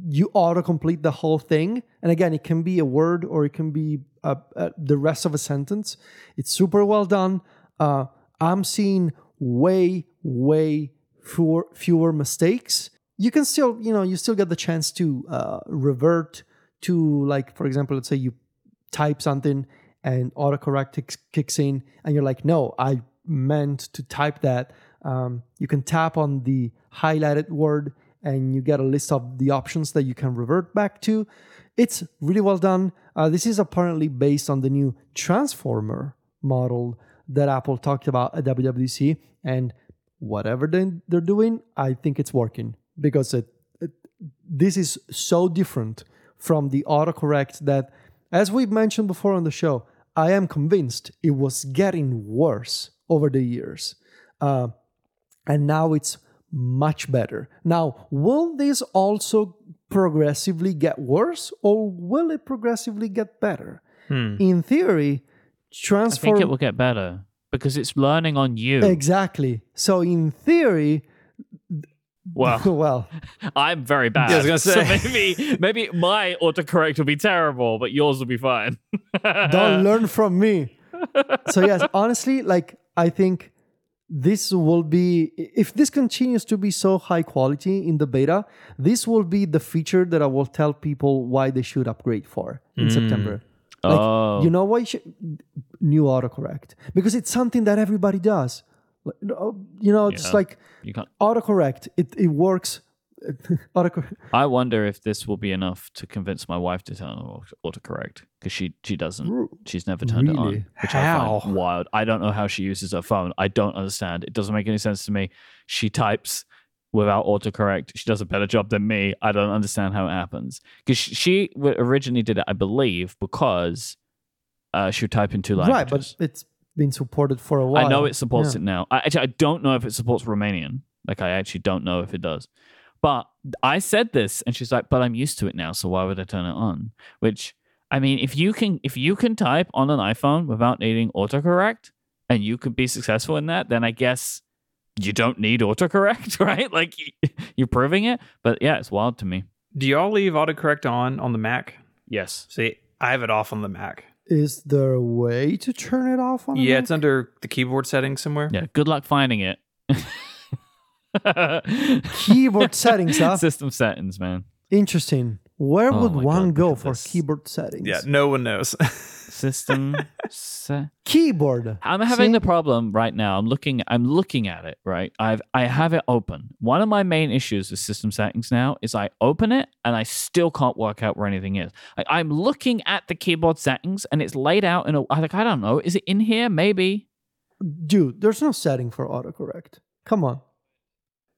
you autocomplete the whole thing. And again, it can be a word or it can be uh, uh, the rest of a sentence. It's super well done. Uh, I'm seeing way, way fewer, fewer mistakes. You can still, you know, you still get the chance to uh, revert to, like, for example, let's say you type something and autocorrect kicks in, and you're like, no, I meant to type that. Um, you can tap on the highlighted word and you get a list of the options that you can revert back to. It's really well done. Uh, this is apparently based on the new transformer model that Apple talked about at WWDC. And whatever they- they're doing, I think it's working because it, it, this is so different from the autocorrect that, as we've mentioned before on the show, I am convinced it was getting worse over the years. Uh, and now it's much better. Now, will this also progressively get worse or will it progressively get better? In theory, I think it will get better because it's learning on you. exactly. So in theory, Well, well, I'm very bad. Yeah, I was gonna So maybe maybe my autocorrect will be terrible, but yours will be fine. don't learn from me. So yes, honestly, like I think this will be if this continues to be so high quality in the beta, this will be the feature that I will tell people why they should upgrade for in hmm. September. Like, oh, You know why? You should, new autocorrect because it's something that everybody does. You know, it's Yeah. like autocorrect. It it works. autocorrect. I wonder if this will be enough to convince my wife to turn on auto- autocorrect because she she doesn't. She's never turned it on, Really? which I find wild. I don't know how she uses her phone. I don't understand. It doesn't make any sense to me. She types without autocorrect. She does a better job than me. I don't understand how it happens because she, she originally did it, I believe, because uh, she would type in two languages. Right, but it's been supported for a while. I know it supports Yeah. it now. I, actually, I don't know if it supports Romanian. Like, I actually don't know if it does. But I said this, and she's like, "But I'm used to it now, so why would I turn it on?" Which, I mean, if you can, if you can type on an iPhone without needing autocorrect, and you could be successful in that, then I guess you don't need autocorrect, right? Like you're proving it. But yeah, it's wild to me. Do y'all leave autocorrect on on the Mac? Yes. See, I have it off on the Mac. Is there a way to turn it off on? a Yeah, Mac? it's under the keyboard settings somewhere. Yeah. Good luck finding it. keyboard settings. Huh? System settings, man. Interesting. Where Oh would one God, go for this. keyboard settings? Yeah, no one knows. System set. Keyboard. I'm having See? the problem right now. I'm looking. I'm looking at it. Right. I've I have it open. One of my main issues with system settings now is I open it and I still can't work out where anything is. Like I'm looking at the keyboard settings and it's laid out in a. I like I don't know. Is it in here? Maybe. Dude, there's no setting for autocorrect. Come on.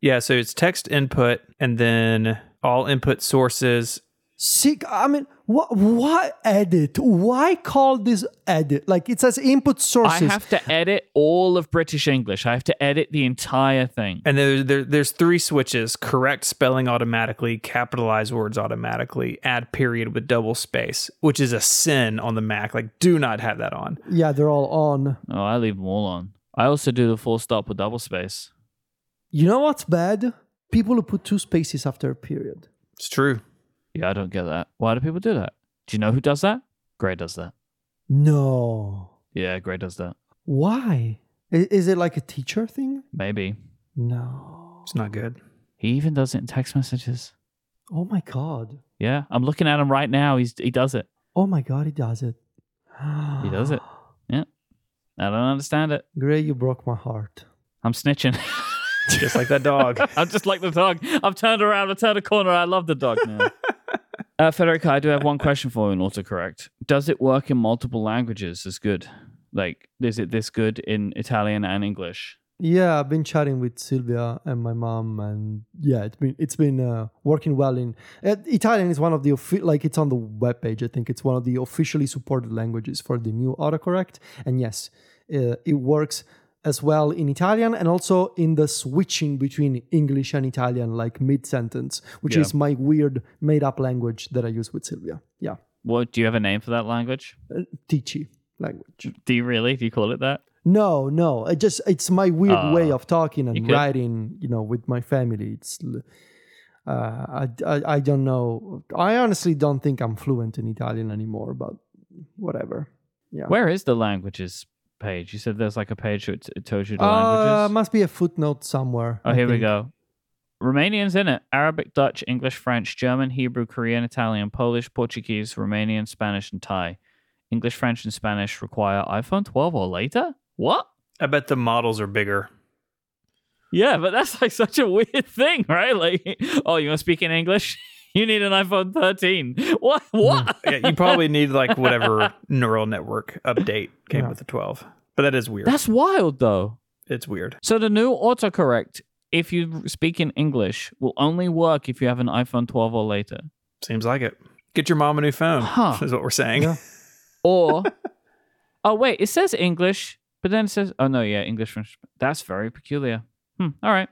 Yeah, so it's text input and then all input sources. See, I mean, what? Why edit? Why call this edit? Like it says input sources. I have to edit all of British English. I have to edit the entire thing. And there, there, there's three switches correct spelling automatically, capitalize words automatically, add period with double space, which is a sin on the Mac. Like, do not have that on. yeah, they're all on. Oh, I leave them all on. I also do the full stop with double space. You know what's bad? People who put two spaces after a period. It's true. Yeah, I don't get that. Why do people do that? Do you know who does that? Gray does that. No. Yeah, Gray does that. Why? Is it like a teacher thing? Maybe. No. It's not good. He even does it in text messages. Oh my god. Yeah, I'm looking at him right now. He's he does it. Oh my god, he does it. He does it. Yeah. I don't understand it. Gray, you broke my heart. I'm snitching. Just like that dog. I'm just like the dog. I've turned around. I turned a corner. I love the dog now. uh, Federico, I do have one question for you in autocorrect. Does it work in multiple languages as good? Like, is it this good in Italian and English? Yeah, I've been chatting with Silvia and my mom, and yeah, it's been it's been uh, working well. In uh, Italian is one of the offi- like it's on the webpage. I think it's one of the officially supported languages for the new autocorrect, and yes, uh, it works as well in Italian and also in the switching between English and Italian, like mid sentence, which Yeah. is my weird made up language that I use with Silvia. Yeah, What do you have a name for that language? uh, Tichi language. Do you really? Do you call it that? No, no. It just it's my weird Uh, way of talking and could- writing. You know, with my family. It's uh, I, I I don't know. I honestly don't think I'm fluent in Italian anymore. But whatever. Yeah. Where is the languages page? You said there's like a page that it tells you the Uh, languages. must be a footnote somewhere. Oh, I here we think. go. Romanian's in it. Arabic, Dutch, English, French, German, Hebrew, Korean, Italian, Polish, Portuguese, Romanian, Spanish, and Thai. English, French, and Spanish require iPhone 12 or later? What? I bet the models are bigger. Yeah, but that's like such a weird thing, right? Like, oh, you want to speak in English? You need an iPhone 13. What? What? Yeah, you probably need like whatever neural network update came Yeah. with the 12. But that is weird. That's wild, though. it's weird. So the new autocorrect, if you speak in English, will only work if you have an iPhone 12 or later. Seems like it. Get your mom a new phone. Huh. Is what we're saying. Yeah. Or, oh wait, it says English, but then it says, oh no, yeah, English, French. That's very peculiar. Hmm. All right.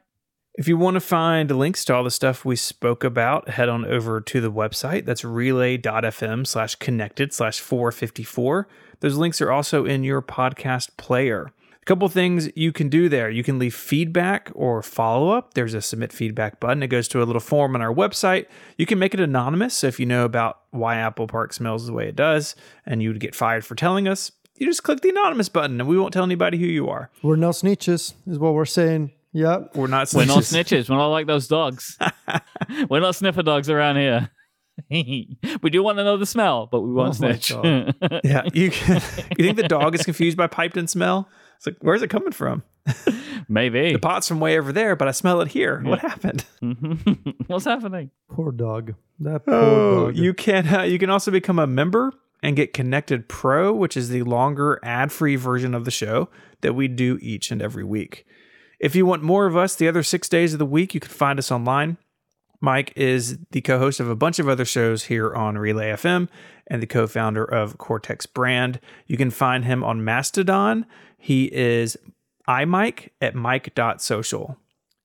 If you want to find links to all the stuff we spoke about, head on over to the website. That's relay.fm slash connected slash 454. Those links are also in your podcast player. A couple things you can do there. You can leave feedback or follow up. There's a submit feedback button. It goes to a little form on our website. You can make it anonymous. So if you know about why Apple Park smells the way it does and you would get fired for telling us, you just click the anonymous button and we won't tell anybody who you are. We're no snitches, is what we're saying. Yeah. We're not We're not snitches. snitches. We're not like those dogs. We're not sniffer dogs around here. we do want to know the smell, but we won't Oh my snitch. Yeah, you you think the dog is confused by piped in smell? It's like, where's it coming from? Maybe. The pot's from way over there, but I smell it here. What happened? What's happening? Poor dog. That poor Oh, dog. you can uh, you can also become a member and get Connected Pro, which is the longer ad-free version of the show that we do each and every week. If you want more of us the other six days of the week, you can find us online. Myke is the co host of a bunch of other shows here on Relay FM and the co founder of Cortex Brand. You can find him on Mastodon. He is iMyke at mike.social.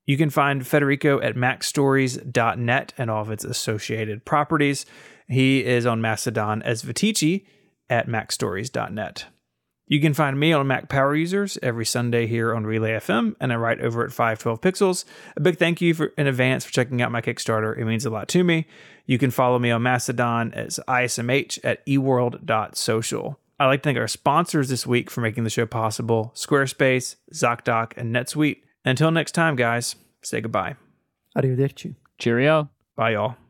You can find Federico at macstories.net and all of its associated properties. He is on Mastodon as Viticci at macstories.net. You can find me on Mac Power Users every Sunday here on Relay FM, and I write over at 512 Pixels. A big thank you for, in advance for checking out my Kickstarter. It means a lot to me. You can follow me on Mastodon as ISMH at eworld.social. I'd like to thank our sponsors this week for making the show possible Squarespace, ZocDoc, and NetSuite. Until next time, guys, say goodbye. Arrivederci. Cheerio. Bye, y'all.